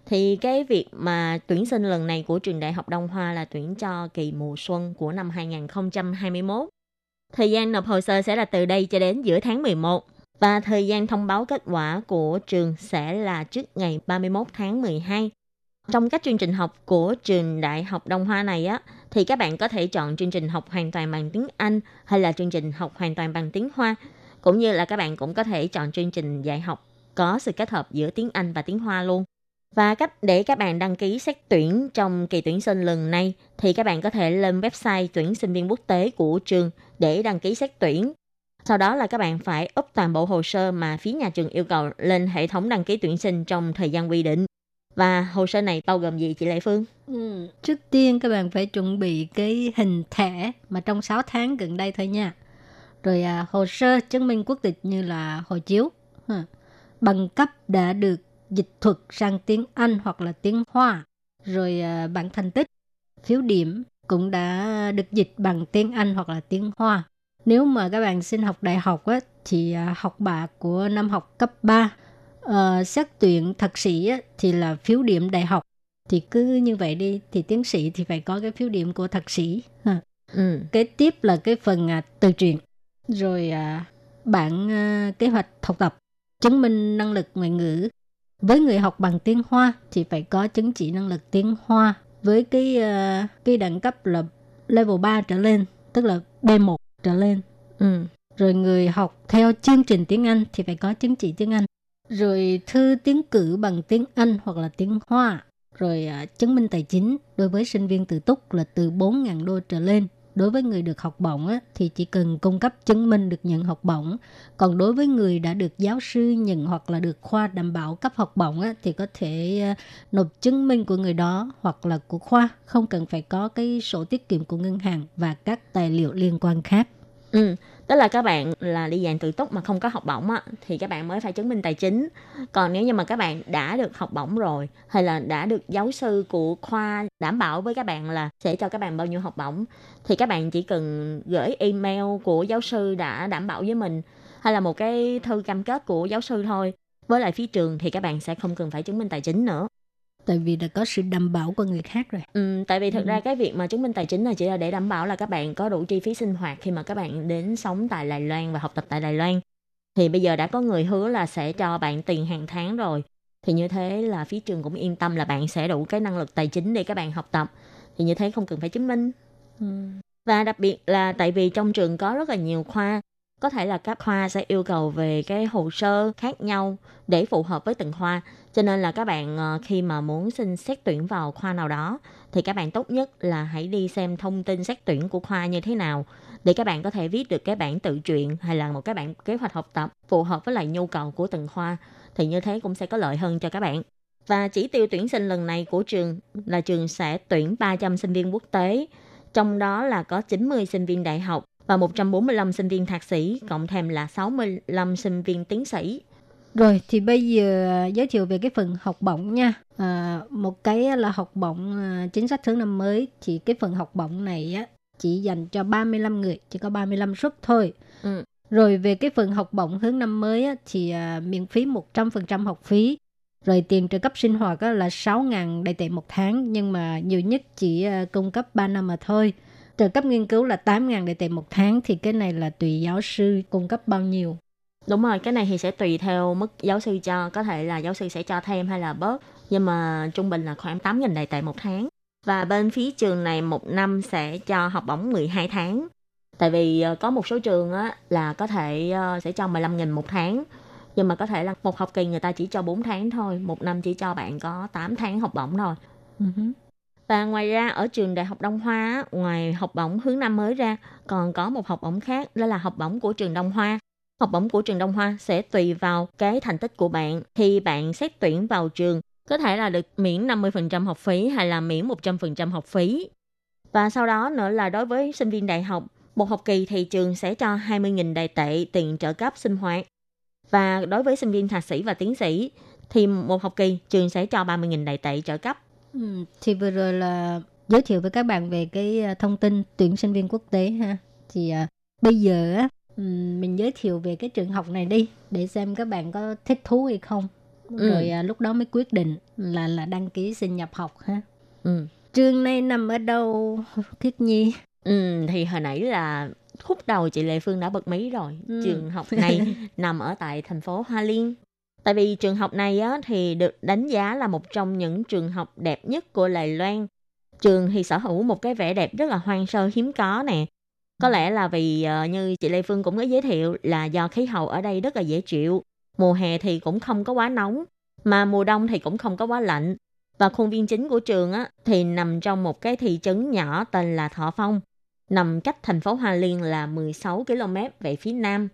Thì cái việc mà tuyển sinh lần này của trường Đại học Đông Hoa là tuyển cho kỳ mùa xuân của năm 2021. Thời gian nộp hồ sơ sẽ là từ đây cho đến giữa tháng 11 và thời gian thông báo kết quả của trường sẽ là trước ngày 31 tháng 12. Trong các chương trình học của trường Đại học Đông Hoa này á thì các bạn có thể chọn chương trình học hoàn toàn bằng tiếng Anh hay là chương trình học hoàn toàn bằng tiếng Hoa cũng như là các bạn cũng có thể chọn chương trình dạy học có sự kết hợp giữa tiếng Anh và tiếng Hoa luôn. Và cách để các bạn đăng ký xét tuyển trong kỳ tuyển sinh lần này, thì các bạn có thể lên website tuyển sinh viên quốc tế của trường để đăng ký xét tuyển. Sau đó là các bạn phải up toàn bộ hồ sơ mà phía nhà trường yêu cầu lên hệ thống đăng ký tuyển sinh trong thời gian quy định. Và hồ sơ này bao gồm gì chị Lệ Phương?
Ừ. Trước tiên các bạn phải chuẩn bị cái hình thẻ mà trong 6 tháng gần đây thôi nha. Rồi à, hồ sơ chứng minh quốc tịch như là hộ chiếu, ha. bằng cấp đã được dịch thuật sang tiếng Anh hoặc là tiếng Hoa. Rồi à, bản thành tích, phiếu điểm cũng đã được dịch bằng tiếng Anh hoặc là tiếng Hoa. Nếu mà các bạn xin học đại học á, thì à, học bạ của năm học cấp 3 ờ, xét tuyển thạc sĩ á, thì là phiếu điểm đại học thì cứ như vậy đi thì tiến sĩ thì phải có cái phiếu điểm của thạc sĩ ha.
Ừ.
kế tiếp là cái phần à, từ truyện rồi à, bản à, kế hoạch học tập chứng minh năng lực ngoại ngữ với người học bằng tiếng Hoa thì phải có chứng chỉ năng lực tiếng Hoa với cái à, cái đẳng cấp là level 3 trở lên tức là B1 trở lên
Ừ.
rồi người học theo chương trình tiếng Anh thì phải có chứng chỉ tiếng Anh rồi thư tiến cử bằng tiếng Anh hoặc là tiếng Hoa. Rồi à, chứng minh tài chính đối với sinh viên tự túc là từ 4.000 đô trở lên. Đối với người được học bổng á, thì chỉ cần cung cấp chứng minh được nhận học bổng. Còn đối với người đã được giáo sư nhận hoặc là được khoa đảm bảo cấp học bổng á, thì có thể à, nộp chứng minh của người đó hoặc là của khoa. Không cần phải có cái sổ tiết kiệm của ngân hàng và các tài liệu liên quan khác.
Ừ. Tức là các bạn là đi dạng tự túc mà không có học bổng á, thì các bạn mới phải chứng minh tài chính. Còn nếu như mà các bạn đã được học bổng rồi hay là đã được giáo sư của khoa đảm bảo với các bạn là sẽ cho các bạn bao nhiêu học bổng thì các bạn chỉ cần gửi email của giáo sư đã đảm bảo với mình hay là một cái thư cam kết của giáo sư thôi. Với lại phía trường thì các bạn sẽ không cần phải chứng minh tài chính nữa.
Tại vì đã có sự đảm bảo của người khác rồi.
Ừ, tại vì thực
Ừ.
ra cái việc mà chứng minh tài chính là chỉ là để đảm bảo là các bạn có đủ chi phí sinh hoạt khi mà các bạn đến sống tại Đài Loan và học tập tại Đài Loan. Thì bây giờ đã có người hứa là sẽ cho bạn tiền hàng tháng rồi. Thì như thế là phía trường cũng yên tâm là bạn sẽ đủ cái năng lực tài chính để các bạn học tập. Thì như thế không cần phải chứng minh.
Ừ.
Và đặc biệt là tại vì trong trường có rất là nhiều khoa, có thể là các khoa sẽ yêu cầu về cái hồ sơ khác nhau để phù hợp với từng khoa. Cho nên là các bạn ờ, khi mà muốn xin xét tuyển vào khoa nào đó thì các bạn tốt nhất là hãy đi xem thông tin xét tuyển của khoa như thế nào để các bạn có thể viết được cái bản tự truyện hay là một cái bản kế hoạch học tập phù hợp với lại nhu cầu của từng khoa thì như thế cũng sẽ có lợi hơn cho các bạn. Và chỉ tiêu tuyển sinh lần này của trường là trường sẽ tuyển 300 sinh viên quốc tế, trong đó là có 90 sinh viên đại học và 145 sinh viên thạc sĩ, cộng thêm là 65 sinh viên tiến sĩ.
Rồi thì bây giờ à, giới thiệu về cái phần học bổng nha. À, một cái là học bổng à, chính sách hướng năm mới thì cái phần học bổng này á chỉ dành cho 35 người, chỉ có 35 suất thôi.
Ừ.
Rồi về cái phần học bổng hướng năm mới á, thì à, miễn phí 100% học phí. Rồi tiền trợ cấp sinh hoạt á, là 6.000 đại tệ một tháng nhưng mà nhiều nhất chỉ à, cung cấp 3 năm mà thôi. Trợ cấp nghiên cứu là 8.000 đại tệ một tháng thì cái này là tùy giáo sư cung cấp bao nhiêu.
Đúng rồi, cái này thì sẽ tùy theo mức giáo sư cho, có thể là giáo sư sẽ cho thêm hay là bớt, nhưng mà trung bình là khoảng 8.000 đại tệ một tháng. Và bên phía trường này một năm sẽ cho học bổng 12 tháng. Tại vì ờ, có một số trường á, là có thể ờ, sẽ cho 15.000 một tháng. Nhưng mà có thể là một học kỳ người ta chỉ cho 4 tháng thôi, một năm chỉ cho bạn có 8 tháng học bổng thôi.
Ừ.
Và ngoài ra ở trường Đại học Đông Hoa, ngoài học bổng hướng năm mới ra, còn có một học bổng khác đó là học bổng của trường Đông Hoa. Học bổng của trường Đông Hoa sẽ tùy vào cái thành tích của bạn. Khi bạn xét tuyển vào trường, có thể là được miễn 50% học phí hay là miễn 100% học phí. Và sau đó nữa là đối với sinh viên đại học, một học kỳ thì trường sẽ cho 20.000 đại tệ tiền trợ cấp sinh hoạt. Và đối với sinh viên thạc sĩ và tiến sĩ thì một học kỳ trường sẽ cho 30.000 đại tệ trợ cấp.
Ừ, thì vừa rồi là giới thiệu với các bạn về cái à, thông tin tuyển sinh viên quốc tế ha. Thì à, bây giờ á mình giới thiệu về cái trường học này đi để xem các bạn có thích thú hay không.
Ừ.
Rồi à, lúc đó mới quyết định là là đăng ký xin nhập học ha.
Ừ.
Trường này nằm ở đâu *laughs* Khiết Nhi?
Ừ, thì hồi nãy là khúc đầu chị Lê Phương đã bật mí rồi.
Ừ.
Trường học này *laughs* nằm ở tại thành phố Hoa Liên. Tại vì trường học này á, thì được đánh giá là một trong những trường học đẹp nhất của Đài Loan. Trường thì sở hữu một cái vẻ đẹp rất là hoang sơ hiếm có nè. Có lẽ là vì ờ, như chị Lê Phương cũng có giới thiệu là do khí hậu ở đây rất là dễ chịu. Mùa hè thì cũng không có quá nóng, mà mùa đông thì cũng không có quá lạnh. Và khuôn viên chính của trường á, thì nằm trong một cái thị trấn nhỏ tên là Thọ Phong, nằm cách thành phố Hoa Liên là 16 km về phía nam.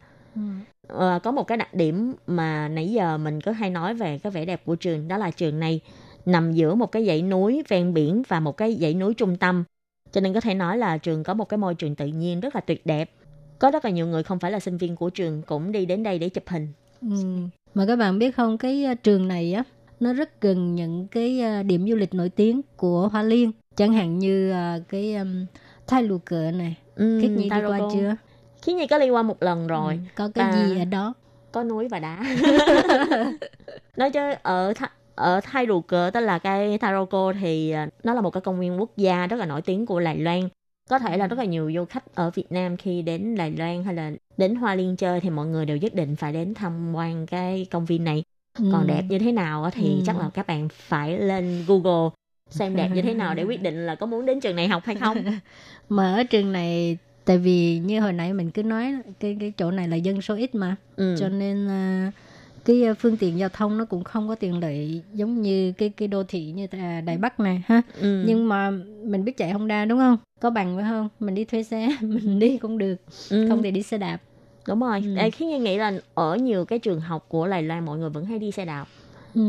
Ờ, có một cái đặc điểm mà nãy giờ mình cứ hay nói về cái vẻ đẹp của trường, đó là trường này nằm giữa một cái dãy núi ven biển và một cái dãy núi trung tâm. Cho nên có thể nói là trường có một cái môi trường tự nhiên rất là tuyệt đẹp. Có rất là nhiều người không phải là sinh viên của trường cũng đi đến đây để chụp hình.
Ừ. Mà các bạn biết không cái à, trường này á nó rất gần những cái à, điểm du lịch nổi tiếng của Hoa Liên. Chẳng hạn như à, cái um, Thái Lù Cờ này.
Ừ,
Khiết Nhi đi qua
cô.
chưa?
Khiết Nhi có đi qua một lần rồi.
Ừ, có cái
Và-
gì ở đó?
có núi và đá *laughs* nói chứ ở Tha- ở Thái Rù Cờ tức là cái Taroko thì à, nó là một cái công viên quốc gia rất là nổi tiếng của Đài Loan có thể là rất là nhiều du khách ở Việt Nam khi đến Đài Loan hay là đến Hoa Liên chơi thì mọi người đều nhất định phải đến tham quan cái công viên này còn
Ừ.
đẹp như thế nào thì
Ừ.
chắc là các bạn phải lên Google xem đẹp như thế nào để quyết định là có muốn đến trường này học hay không *laughs*
Mà ở trường này tại vì như hồi nãy mình cứ nói cái cái chỗ này là dân số ít mà
ừ.
cho nên à, cái à, phương tiện giao thông nó cũng không có tiện lợi giống như cái cái đô thị như Đài Bắc này ha.
ừ.
Nhưng mà mình biết chạy Honda đúng không? Có bằng phải không? Mình đi thuê xe, *laughs* mình đi cũng được,
ừ.
không thì đi xe đạp.
đúng rồi
Ừ.
ừ. khiến như nghĩ là ở nhiều cái trường học của Đài Loan mọi người vẫn hay đi xe đạp
Ừ.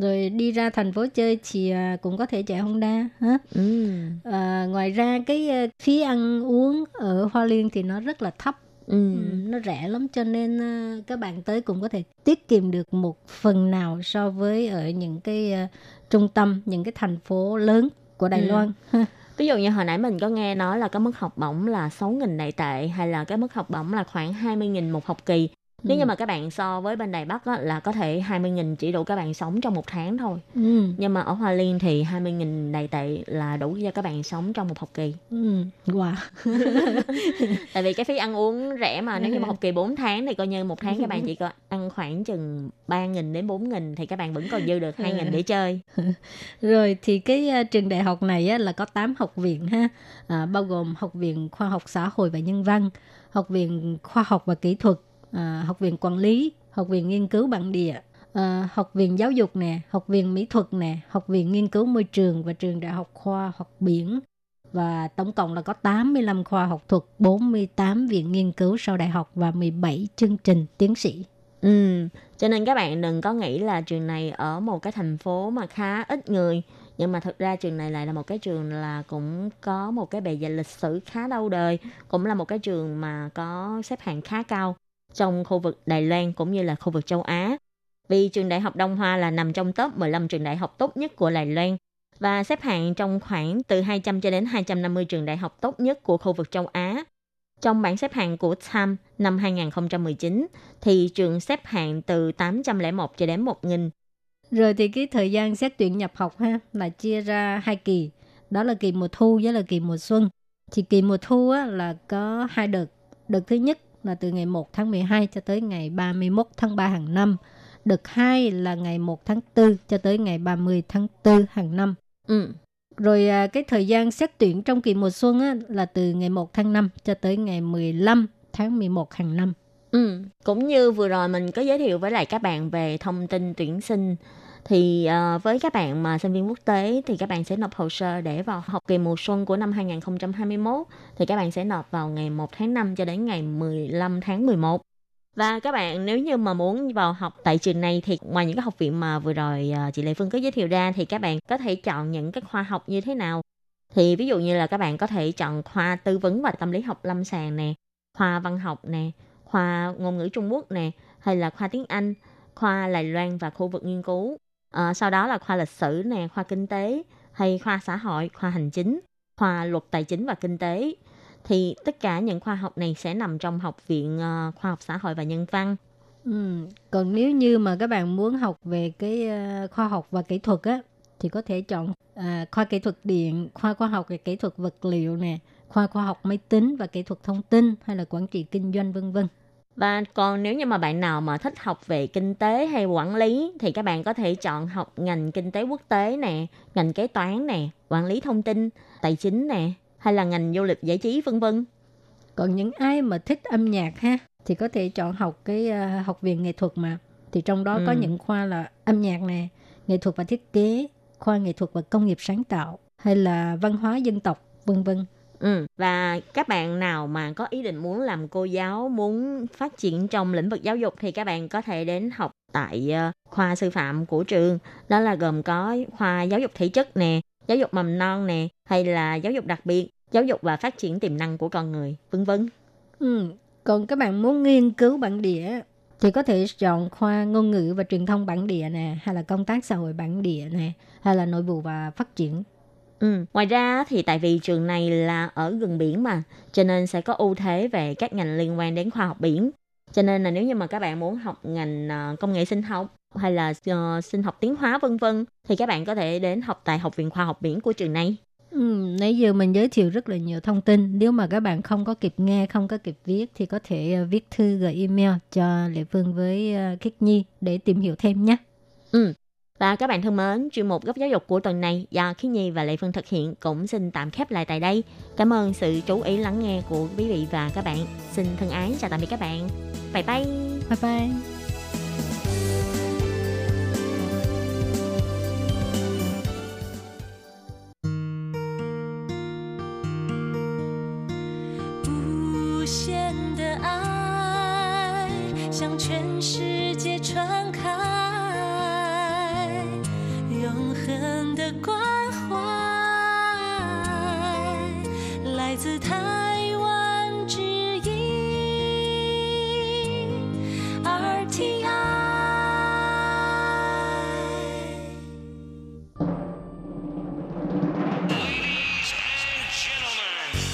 Rồi đi ra thành phố chơi thì à, cũng có thể chạy Honda ha.
ừ.
À, ngoài ra cái à, phí ăn uống ở Hoa Liên thì nó rất là thấp
Ừ.
Ừ, nó rẻ lắm cho nên ờ, các bạn tới cũng có thể tiết kiệm được một phần nào so với ở những cái ờ, trung tâm những cái thành phố lớn của Đài
Ừ.
Loan *laughs* *laughs*
Ví dụ như hồi nãy mình có nghe nói là cái mức học bổng là 6.000 đại tệ hay là cái mức học bổng là khoảng 20.000 một học kỳ. Nếu
Ừ.
như mà các bạn so với bên Đài Bắc á, là có thể 20.000 chỉ đủ các bạn sống trong một tháng thôi.
ừ,
Nhưng mà ở Hoa Liên thì 20.000 đại tệ là đủ cho các bạn sống trong một học kỳ.
ừ, wow *laughs*
Tại vì cái phí ăn uống rẻ mà nếu như mà học kỳ 4 tháng thì coi như một tháng các bạn chỉ có ăn khoảng chừng 3.000 đến 4.000 thì các bạn vẫn còn dư được 2.000 để chơi. *laughs*
Rồi thì cái ờ, trường đại học này á, là có 8 học viện ha, à, bao gồm học viện khoa học xã hội và nhân văn, học viện khoa học và kỹ thuật, à, học viện quản lý, học viện nghiên cứu bản địa, à, học viện giáo dục nè, học viện mỹ thuật nè, học viện nghiên cứu môi trường và trường đại học khoa học biển. Và tổng cộng là có 85 khoa học thuật, 48 viện nghiên cứu sau đại học và 17 chương trình tiến sĩ.
Ừ, cho nên các bạn đừng có nghĩ là trường này ở một cái thành phố mà khá ít người nhưng mà thực ra trường này lại là một cái trường là cũng có một cái bề dày lịch sử khá lâu đời cũng là một cái trường mà có xếp hạng khá cao trong khu vực Đài Loan cũng như là khu vực châu Á vì trường đại học Đông Hoa là nằm trong top 15 trường đại học tốt nhất của Đài Loan và xếp hạng trong khoảng từ 200 cho đến 250 trường đại học tốt nhất của khu vực châu Á. Trong bảng xếp hạng của Time năm 2019 thì trường xếp hạng từ 801 cho đến 1000.
Rồi thì cái thời gian xét tuyển nhập học ha là chia ra hai kỳ. Đó là kỳ mùa thu với là kỳ mùa xuân. Thì kỳ mùa thu á, là có hai đợt. Đợt thứ nhất là từ ngày 1 tháng 12 cho tới ngày 31 tháng 3 hàng năm. Đợt 2 là ngày 1 tháng 4 cho tới ngày 30 tháng 4 hàng năm.
Ừ.
Rồi à, cái thời gian xét tuyển trong kỳ mùa xuân á, là từ ngày 1 tháng 5 cho tới ngày 15 tháng 11 hàng năm.
Ừ, cũng như vừa rồi mình có giới thiệu với lại các bạn về thông tin tuyển sinh thì uh, với các bạn mà sinh viên quốc tế thì các bạn sẽ nộp hồ sơ để vào học kỳ mùa xuân của năm 2021 thì các bạn sẽ nộp vào ngày 1 tháng 5 cho đến ngày 15 tháng 11. Và các bạn nếu như mà muốn vào học tại trường này thì ngoài những cái học viện mà vừa rồi ờ, chị Lệ Phương có giới thiệu ra thì các bạn có thể chọn những cái khoa học như thế nào. Thì ví dụ như là các bạn có thể chọn khoa tư vấn và tâm lý học lâm sàng nè, khoa văn học nè, khoa ngôn ngữ Trung Quốc nè, hay là khoa tiếng Anh, khoa Lài Loan và khu vực nghiên cứu à, sau đó là khoa lịch sử nè, khoa kinh tế, hay khoa xã hội, khoa hành chính, khoa luật tài chính và kinh tế. Thì tất cả những khoa học này sẽ nằm trong học viện uh, khoa học xã hội và nhân văn.
Ừ. Còn nếu như mà các bạn muốn học về cái uh, khoa học và kỹ thuật á thì có thể chọn uh, khoa kỹ thuật điện, khoa khoa học về kỹ thuật vật liệu nè, khoa khoa học máy tính và kỹ thuật thông tin hay là quản trị kinh doanh vân vân.
Và còn nếu như mà bạn nào mà thích học về kinh tế hay quản lý thì các bạn có thể chọn học ngành kinh tế quốc tế nè, ngành kế toán nè, quản lý thông tin, tài chính nè, hay là ngành du lịch giải trí vân vân.
Còn những ai mà thích âm nhạc ha thì có thể chọn học cái ờ, học viện nghệ thuật mà. Thì trong đó có
Ừ.
những khoa là âm nhạc nè, nghệ thuật và thiết kế, khoa nghệ thuật và công nghiệp sáng tạo hay là văn hóa dân tộc vân vân.
Ừ. Và các bạn nào mà có ý định muốn làm cô giáo, muốn phát triển trong lĩnh vực giáo dục thì các bạn có thể đến học tại ờ, khoa sư phạm của trường. Đó là gồm có khoa giáo dục thể chất nè, giáo dục mầm non nè, hay là giáo dục đặc biệt, giáo dục và phát triển tiềm năng của con người, vân vân.
Ừ. Còn các bạn muốn nghiên cứu bản địa thì có thể chọn khoa ngôn ngữ và truyền thông bản địa nè, hay là công tác xã hội bản địa nè, hay là nội vụ và phát triển.
Ừ. Ngoài ra thì tại vì trường này là ở gần biển mà, cho nên sẽ có ưu thế về các ngành liên quan đến khoa học biển. Cho nên là nếu như mà các bạn muốn học ngành ờ, công nghệ sinh học hay là ờ, sinh học tiến hóa vân vân thì các bạn có thể đến học tại Học viện Khoa học Biển của trường này.
Ừ, nãy giờ mình giới thiệu rất là nhiều thông tin. Nếu mà các bạn không có kịp nghe, không có kịp viết thì có thể ờ, viết thư gửi email cho Lệ Phương với uh, Khiết Nhi để tìm hiểu thêm nhé.
Và các bạn thân mến, chuyên mục góc giáo dục của tuần này do Khiết Nhi và Lệ Phương thực hiện cũng xin tạm khép lại tại đây. Cảm ơn sự chú ý lắng nghe của quý vị và các bạn. Xin thân ái chào tạm biệt các bạn. Bye bye!
Bye bye.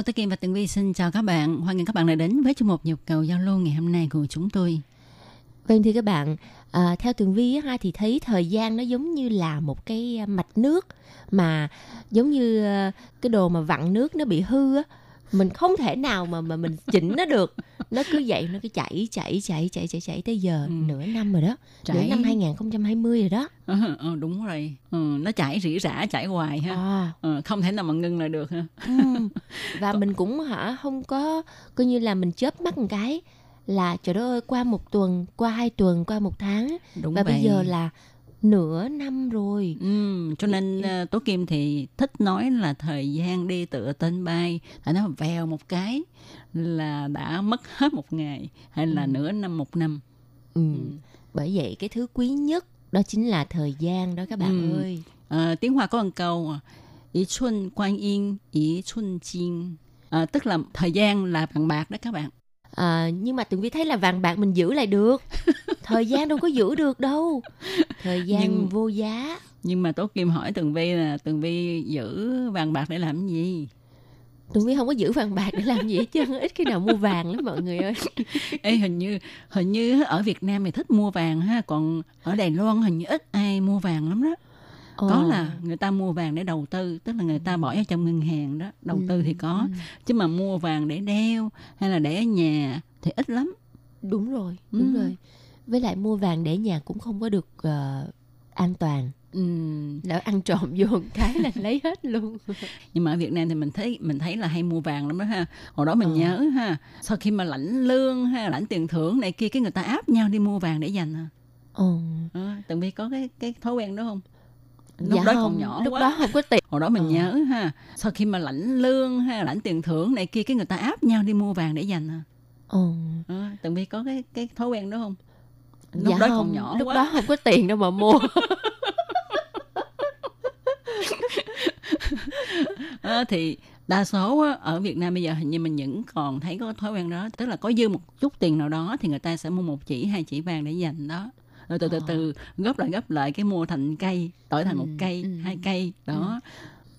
Hello, Tất Kim và Tường Vi xin chào các bạn. Hoan nghênh các bạn đã đến với chương mục nhịp cầu giao lưu ngày hôm nay của chúng tôi.
Vâng thưa các bạn, à, theo Tường Vi ha thì thấy thời gian nó giống như là một cái mạch nước mà giống như à, cái đồ mà vặn nước nó bị hư á, mình không thể nào mà mà mình chỉnh nó được. Nó cứ vậy nó cứ chảy chảy chảy chảy chảy chảy tới giờ
Ừ.
nửa năm rồi đó. Nửa
Chảy.
năm 2020 rồi đó.
Ờ, ờ, đúng rồi. Ừ, nó chảy rỉ rả, chảy hoài ha.
À,
Ờ, không thể nào mà ngưng lại được ha.
ừm. và mình cũng hả không có coi như là mình chớp mắt một cái là trời đất ơi qua một tuần, qua hai tuần, qua một tháng
Đúng
và
vậy.
bây giờ là nửa năm rồi.
Ừ, cho nên ờ, Tố Kim thì thích nói là thời gian đi tựa tên bay tại nó vèo một cái là đã mất hết một ngày hay là nửa năm một năm
Ừ. Bởi vậy cái thứ quý nhất đó chính là thời gian đó các bạn
Ừ.
ơi.
Ờ, tiếng Hoa có một câu à, ý xuân quan yên ý xuân chiên Ờ, tức là thời gian là bằng bạc đó các bạn
À, nhưng mà Tường Vi thấy là vàng bạc mình giữ lại được. *laughs* thời gian đâu có giữ được đâu. Thời gian
Nhưng-
vô giá.
nhưng mà Tố Kim hỏi Tường Vi là Tường Vi giữ vàng bạc để làm gì
Tường Vi không có giữ vàng bạc để làm gì hết trơn. Ít khi nào mua vàng lắm mọi người ơi. *laughs*
Ê, hình như hình như ở Việt Nam thì thích mua vàng ha còn ở Đài Loan hình như ít ai mua vàng lắm đó có
Ờ.
là người ta mua vàng để đầu tư tức là người ta bỏ vào trong ngân hàng đó đầu
Ừ,
tư thì có chứ mà mua vàng để đeo hay là để ở nhà thì ít lắm
Đúng rồi, đúng
Ừ.
rồi. Với lại mua vàng để nhà cũng không có được ờ, an toàn. Lỡ ăn trộm vô một cái là lấy hết luôn. *laughs*
nhưng mà ở Việt Nam thì mình thấy mình thấy là hay mua vàng lắm đó ha hồi đó mình
Ờ.
nhớ ha sau khi mà lãnh lương là lãnh tiền thưởng này kia cái người ta áp nhau đi mua vàng để dành à
Ồ.
Ờ, từng biết có cái cái thói quen đó không lúc
dạ
đó
không,
còn nhỏ
lúc
quá
đó không có tiền.
hồi đó mình
Ờ.
nhớ ha sau khi mà lãnh lương là lãnh tiền thưởng này kia cái người ta áp nhau đi mua vàng để dành à
Ồ.
Ờ, từng biết có cái cái thói quen đó không lúc
dạ
đó
không,
còn nhỏ
lúc
quá
đó không có tiền đâu mà mua. *laughs*
Ờ, thì đa số á, ở Việt Nam bây giờ hình như mình vẫn còn thấy có thói quen đó tức là có dư một chút tiền nào đó thì người ta sẽ mua một chỉ hai chỉ vàng để dành đó rồi từ từ
Ờ.
từ góp lại góp lại cái mua thành cây đổi thành một
Ừ,
cây
ừ.
hai cây đó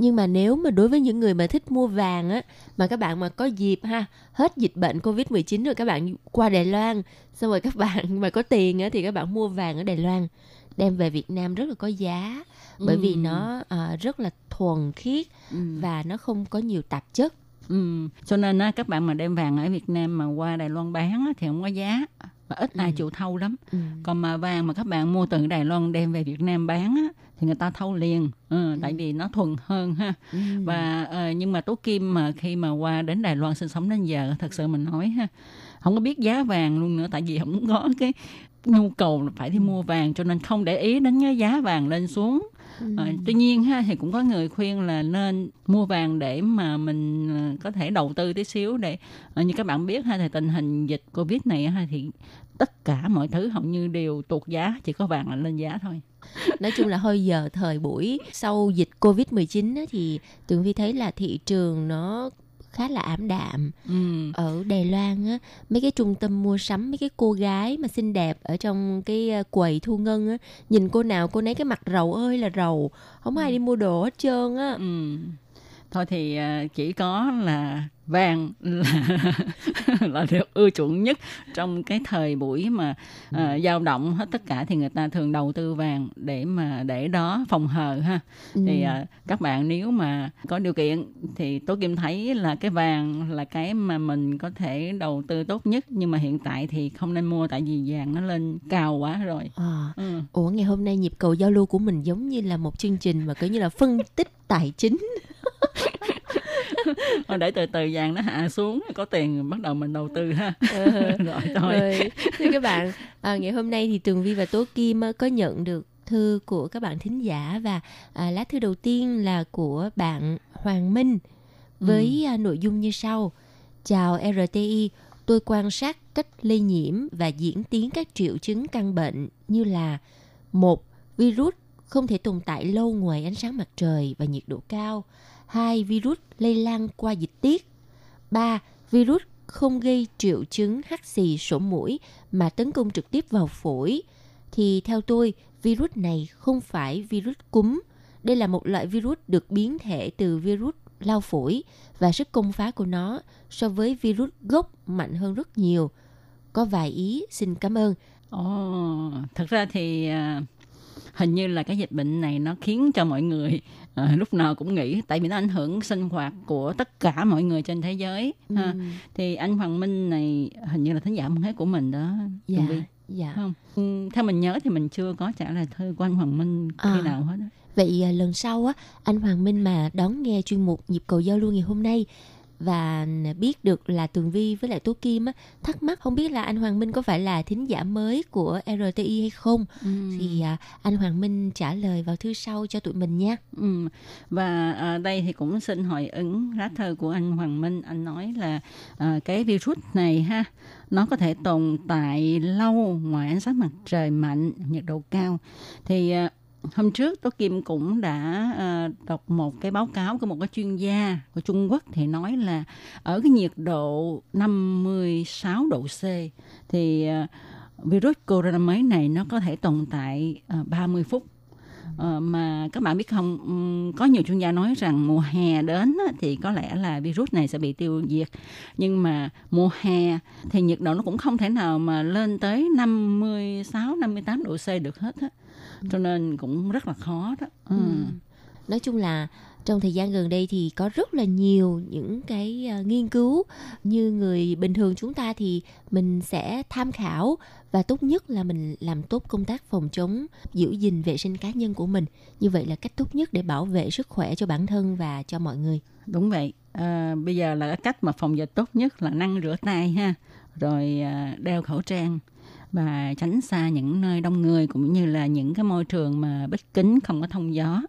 Nhưng mà nếu mà đối với những người mà thích mua vàng á mà các bạn mà có dịp ha, hết dịch bệnh Covid-19 rồi các bạn qua Đài Loan, xong rồi các *laughs* bạn mà có tiền á thì các bạn mua vàng ở Đài Loan đem về Việt Nam rất là có giá bởi vì
Ừ.
nó à, rất là thuần khiết
Ừ.
và nó không có nhiều tạp chất.
Ừ. cho nên á, các bạn mà đem vàng ở Việt Nam mà qua Đài Loan bán á, thì không có giá và ít ai
Ừ.
chịu thâu lắm
Ừ.
còn mà vàng mà các bạn mua từ Đài Loan đem về Việt Nam bán á, thì người ta thâu liền ừ, tại vì nó thuần hơn ha
Ừ.
và ờ, nhưng mà Tố Kim mà khi mà qua đến Đài Loan sinh sống đến giờ thật sự mình nói ha không có biết giá vàng luôn nữa tại vì không có cái nhu cầu là phải đi mua vàng cho nên không để ý đến cái giá vàng lên xuống
Ừ.
Ờ, tuy nhiên ha thì cũng có người khuyên là nên mua vàng để mà mình ờ, có thể đầu tư tí xíu để như các bạn biết ha thì tình hình dịch covid này ha thì tất cả mọi thứ hầu như đều tuột giá chỉ có vàng là lên giá thôi
nói chung là hơi giờ thời buổi sau dịch Covid-19 á, thì Tường Vi thấy là thị trường nó khá là ảm đạm
ừ.
ở Đài Loan á mấy cái trung tâm mua sắm mấy cái cô gái mà xinh đẹp ở trong cái ờ, quầy thu ngân á nhìn cô nào cô nấy cái mặt rầu ơi là rầu không ai đi mua đồ hết trơn á
Ừ. thôi thì ờ, chỉ có là vàng *laughs* là là được ưa chuộng nhất trong cái thời buổi mà ờ, dao động hết tất cả thì người ta thường đầu tư vàng để mà để đó phòng hờ ha.
Ừ.
thì ờ, các bạn nếu mà có điều kiện thì tố kim thấy là cái vàng là cái mà mình có thể đầu tư tốt nhất nhưng mà hiện tại thì không nên mua tại vì vàng nó lên cao quá rồi.
À,
ừ.
ủa ngày hôm nay nhịp cầu giao lưu của mình giống như là một chương trình mà coi như là phân tích tài chính *laughs*
thôi để từ từ vàng nó hạ xuống có tiền bắt đầu mình đầu tư ha
Ờ. *laughs*
rồi thôi
Rồi, thưa các bạn, À, ngày hôm nay thì Tường Vi và Tố Kim á, có nhận được thư của các bạn thính giả và à, lá thư đầu tiên là của bạn Hoàng Minh với à, nội dung như sau. Chào RTI, tôi quan sát cách lây nhiễm và diễn tiến các triệu chứng căn bệnh như là một virus không thể tồn tại lâu ngoài ánh sáng mặt trời và nhiệt độ cao hai Virus lây lan qua dịch tiết. 3. Virus không gây triệu chứng hắt xì sổ mũi mà tấn công trực tiếp vào phổi. Thì theo tôi, virus này không phải virus cúm. Đây là một loại virus được biến thể từ virus lao phổi và sức công phá của nó so với virus gốc mạnh hơn rất nhiều. Có vài ý, xin cảm ơn.
Ồ, thật ra thì à, hình như là cái dịch bệnh này nó khiến cho mọi người à, lúc nào cũng nghĩ tại vì nó ảnh hưởng sinh hoạt của tất cả mọi người trên thế giới ha. thì anh Hoàng Minh này hình như là thính giả mới hết của mình đó
Dạ,
Tường Vi,
dạ.
không Ừ, theo mình nhớ thì mình chưa có trả lời thư của anh Hoàng Minh khi
À.
nào hết.
Vậy à, lần sau á, anh Hoàng Minh mà đón nghe chuyên mục nhịp cầu giao lưu ngày hôm nay và biết được là Tường Vi với lại Tố Kim á, thắc mắc không biết là anh Hoàng Minh có phải là thính giả mới của RTI hay không thì à, anh Hoàng Minh trả lời vào thư sau cho tụi mình nha.
Ừ. Và à, đây thì cũng xin hỏi ứng lá thư của anh Hoàng Minh. Anh nói là à, cái virus này ha, nó có thể tồn tại lâu ngoài ánh sáng mặt trời mạnh, nhiệt độ cao. Thì à, hôm trước Tố Kim cũng đã ờ, đọc một cái báo cáo của một cái chuyên gia của Trung Quốc thì nói là ở cái nhiệt độ 56 độ C thì ờ, virus corona mới này nó có thể tồn tại ờ, à, 30 phút Ờ, mà các bạn biết không có nhiều chuyên gia nói rằng mùa hè đến thì có lẽ là virus này sẽ bị tiêu diệt. Nhưng mà mùa hè thì nhiệt độ nó cũng không thể nào mà lên tới 56 58 độ C được hết á. Cho nên cũng rất là khó đó. Ừ.
Nói chung là trong thời gian gần đây thì có rất là nhiều những cái ờ, nghiên cứu. Như người bình thường chúng ta thì mình sẽ tham khảo và tốt nhất là mình làm tốt công tác phòng chống giữ gìn vệ sinh cá nhân của mình. Như vậy là cách tốt nhất để bảo vệ sức khỏe cho bản thân và cho mọi người.
Đúng vậy. À, bây giờ là cách mà phòng dịch tốt nhất là năng rửa tay ha rồi ờ, đeo khẩu trang và tránh xa những nơi đông người cũng như là những cái môi trường mà bích kính không có thông gió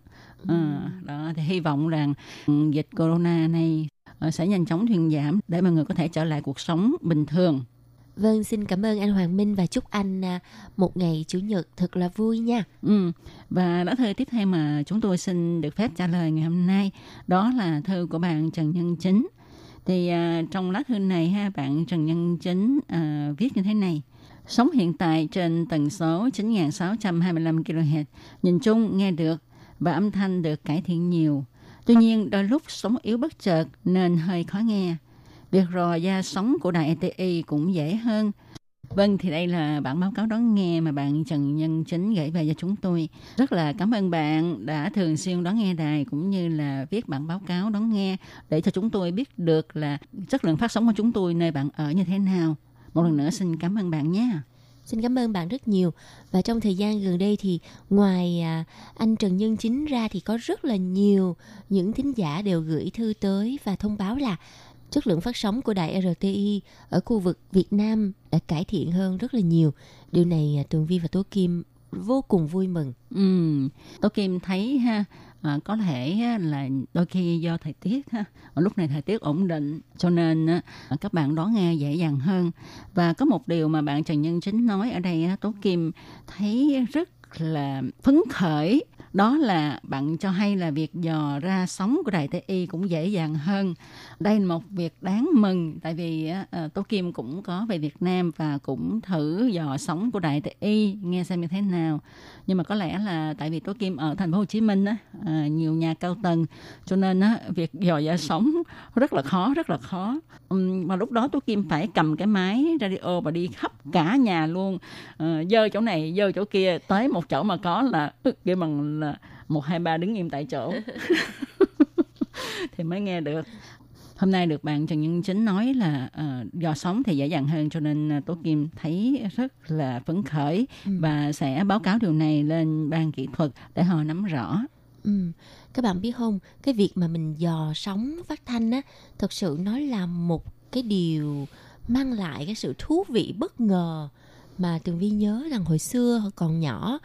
à, đó thì hy vọng rằng ừ, dịch corona này ờ, sẽ nhanh chóng thuyên giảm để mọi người có thể trở lại cuộc sống bình thường
Vâng, xin cảm ơn anh Hoàng Minh và chúc anh à, một ngày chủ nhật thật là vui nha.
Ừ. Và lá thư tiếp theo mà chúng tôi xin được phép trả lời ngày hôm nay đó là thư của bạn Trần Nhân Chính. Thì à, trong lá thư này ha bạn Trần Nhân Chính à, viết như thế này. Sống hiện tại trên tần số 9.625 kHz, nhìn chung nghe được và âm thanh được cải thiện nhiều. Tuy nhiên đôi lúc sóng yếu bất chợt nên hơi khó nghe. Việc rò da sóng của đài ETI cũng dễ hơn. Vâng, thì đây là bản báo cáo đón nghe mà bạn Trần Nhân Chính gửi về cho chúng tôi. Rất là cảm ơn bạn đã thường xuyên đón nghe đài cũng như là viết bản báo cáo đón nghe để cho chúng tôi biết được là chất lượng phát sóng của chúng tôi nơi bạn ở như thế nào. Một lần nữa xin cảm ơn bạn nhé.
Xin cảm ơn bạn rất nhiều. Và trong thời gian gần đây thì ngoài à, anh Trần Nhân Chính ra thì có rất là nhiều những thính giả đều gửi thư tới và thông báo là chất lượng phát sóng của đài RTI ở khu vực Việt Nam đã cải thiện hơn rất là nhiều. Điều này à, Tường Vi và Tố Kim vô cùng vui mừng.
Ừ, Tố Kim thấy ha, à, có thể là đôi khi do thời tiết ha, lúc này thời tiết ổn định cho nên các bạn đón nghe dễ dàng hơn. Và có một điều mà bạn Trần Nhân Chính nói ở đây Tố Kim thấy rất là phấn khởi đó là bạn cho hay là việc dò ra sóng của đài TI cũng dễ dàng hơn. Đây là một việc đáng mừng tại vì uh, Tố Kim cũng có về Việt Nam và cũng thử dò sóng của đài TI nghe xem như thế nào. Nhưng mà có lẽ là tại vì Tố Kim ở thành phố Hồ Chí Minh á, uh, nhiều nhà cao tầng cho nên á, việc dò ra sóng rất là khó, rất là khó. um, mà lúc đó Tố Kim phải cầm cái máy radio và đi khắp cả nhà luôn. uh, dơ chỗ này, dơ chỗ kia, tới một chỗ mà có là kêu bằng là một hai ba đứng im tại chỗ *laughs* *laughs* thì mới nghe được hôm nay được bạn Trần Nhân Chính nói là uh, do sống thì dễ dàng hơn cho nên uh, Tố Kim thấy rất là phấn khởi và sẽ báo cáo điều này lên ban kỹ thuật để họ nắm rõ.
Ừ. Các bạn biết không, cái việc mà mình dò sóng phát thanh á, thật sự nó là một cái điều mang lại cái sự thú vị bất ngờ mà tường vi nhớ rằng hồi xưa còn nhỏ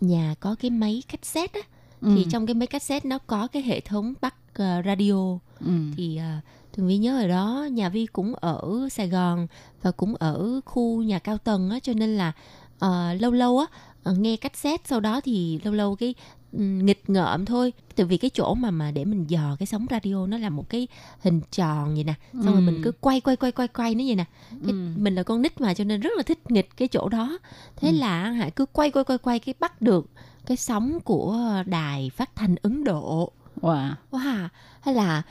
nhà có cái máy cassette á
Ừ.
thì trong cái máy cassette nó có cái hệ thống bắt ờ, radio
ừ.
thì uh, tường vi nhớ ở đó nhà vi cũng ở sài gòn và cũng ở khu nhà cao tầng á cho nên là ờ, lâu lâu á nghe cassette sau đó thì lâu lâu cái nghịch ngợm thôi. Từ vì cái chỗ mà mà để mình dò cái sóng radio nó là một cái hình tròn vậy nè. Xong rồi mình cứ quay quay quay quay quay nó vậy nè. Cái,
Ừ.
mình là con nít mà cho nên rất là thích nghịch cái chỗ đó. Thế là hả cứ quay quay quay quay cái bắt được cái sóng của đài phát thanh ấn độ.
Wow.
wow. Hay là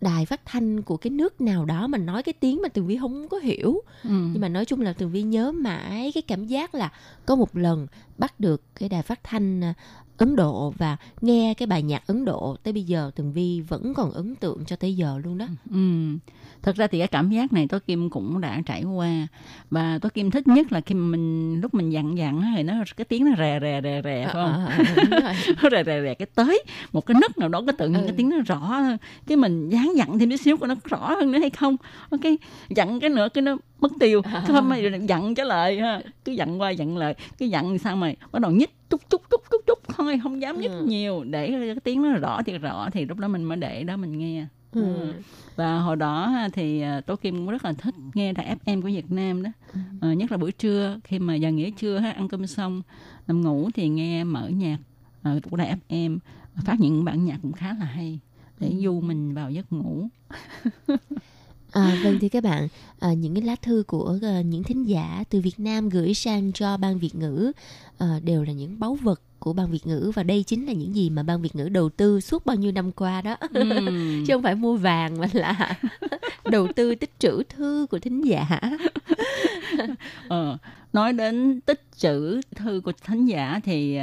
đài phát thanh của cái nước nào đó mà nói cái tiếng mà tường vi không có hiểu.
Ừ.
nhưng mà nói chung là tường vi nhớ mãi cái cảm giác là có một lần bắt được cái đài phát thanh à, Ấn Độ và nghe cái bài nhạc Ấn Độ tới bây giờ Tường Vi vẫn còn ấn tượng cho tới giờ luôn đó.
Ừ. Thật ra thì cái cảm giác này Tố Kim cũng đã trải qua và Tố Kim thích nhất là khi mình lúc mình dặn dặn thì nó cái tiếng nó rè rè rè rè phải không?
À, à, *laughs*
nó rè rè rè cái tới một cái nấc nào đó cái tự nhiên
Ừ.
cái tiếng nó rõ hơn cái mình dán dặn thêm chút xíu của nó rõ hơn nữa hay không cái dặn cái nữa cái nó mất tiêu. Cái hôm nay dặn trở lại ha. Cứ dặn qua dặn lại cứ dặn sao mà bắt đầu nhích chút chút chút chút chút thôi không dám nhích
Ừ.
nhiều. Để cái tiếng nó rõ thì rõ thì lúc đó mình mới để đó mình nghe.
Ừ.
và hồi đó thì à, Tố Kim cũng rất là thích nghe đài FM của Việt Nam đó.
Ừ.
Ờ, nhất là buổi trưa khi mà giờ nghỉ trưa ha, ăn cơm xong nằm ngủ thì nghe mở nhạc ờ, của đài FM phát những bản nhạc cũng khá là hay để
Ừ.
du mình vào giấc ngủ *laughs*
À, vâng thưa các bạn, à, những cái lá thư của à, những thính giả từ Việt Nam gửi sang cho ban Việt ngữ à, đều là những báu vật của ban Việt ngữ và đây chính là những gì mà ban Việt ngữ đầu tư suốt bao nhiêu năm qua đó.
Ừm. *laughs*
chứ không phải mua vàng mà là *laughs* đầu tư tích trữ thư của thính giả *laughs*
Ờ, nói đến tích trữ thư của thánh giả thì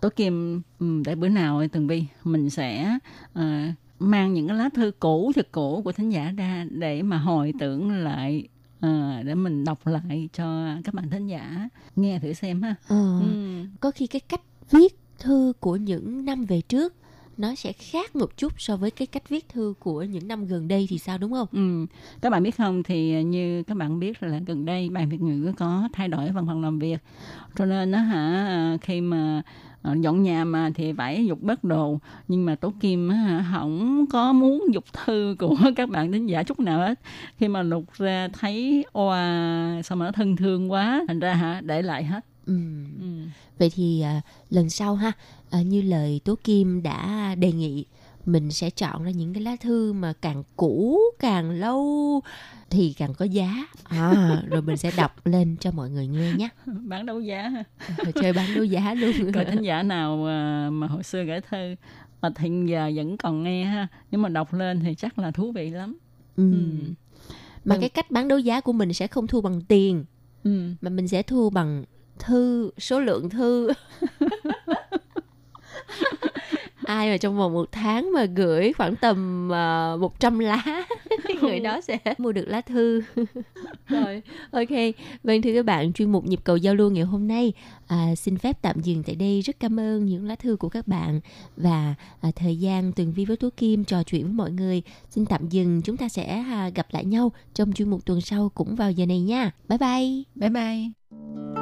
Tố Kim để bữa nào Tường Vi mình sẽ à, mang những cái lá thư cũ thật cũ của thánh giả ra để mà hồi tưởng lại à, để mình đọc lại cho các bạn thính giả nghe thử xem ha.
Ờ,
Ừm.
có khi cái cách viết thư của những năm về trước nó sẽ khác một chút so với cái cách viết thư của những năm gần đây thì sao đúng không
Ừ. Các bạn biết không thì như các bạn biết là gần đây ban Việt ngữ có thay đổi văn phòng làm việc cho nên nó hả khi mà ờ, dọn nhà mà thì phải dục bớt đồ nhưng mà Tố Kim không có muốn dục thư của *laughs* các bạn đến giả chút nào hết khi mà lục ra thấy oà sao mà nó thân thương quá thành ra hả để lại hết
ừ.
ừ.
vậy thì à, lần sau ha à, như lời tố kim đã đề nghị mình sẽ chọn ra những cái lá thư mà càng cũ càng lâu thì càng có giá à, *laughs* rồi mình sẽ đọc lên cho mọi người nghe nhé *laughs*
bán đấu giá
rồi chơi bán đấu giá luôn *laughs*
coi thính giả nào mà, mà hồi xưa gửi thư mà hiện giờ vẫn còn nghe ha nếu mà đọc lên thì chắc là thú vị lắm
ừ.
Ừ.
mà
Ừ.
cái cách bán đấu giá của mình sẽ không thu bằng tiền
ừ.
mà mình sẽ thu bằng thư số lượng thư ai mà trong vòng một tháng mà gửi khoảng tầm uh, 100 lá *laughs* người đó sẽ mua được lá thư. *laughs* Rồi ok. Vâng thưa các bạn chuyên mục nhịp cầu giao lưu ngày hôm nay à, xin phép tạm dừng tại đây. Rất cảm ơn những lá thư của các bạn và à, thời gian tường vi với tú kim trò chuyện với mọi người. Xin tạm dừng chúng ta sẽ à, gặp lại nhau trong chuyên mục tuần sau cũng vào giờ này nha. Bye bye.
Bye bye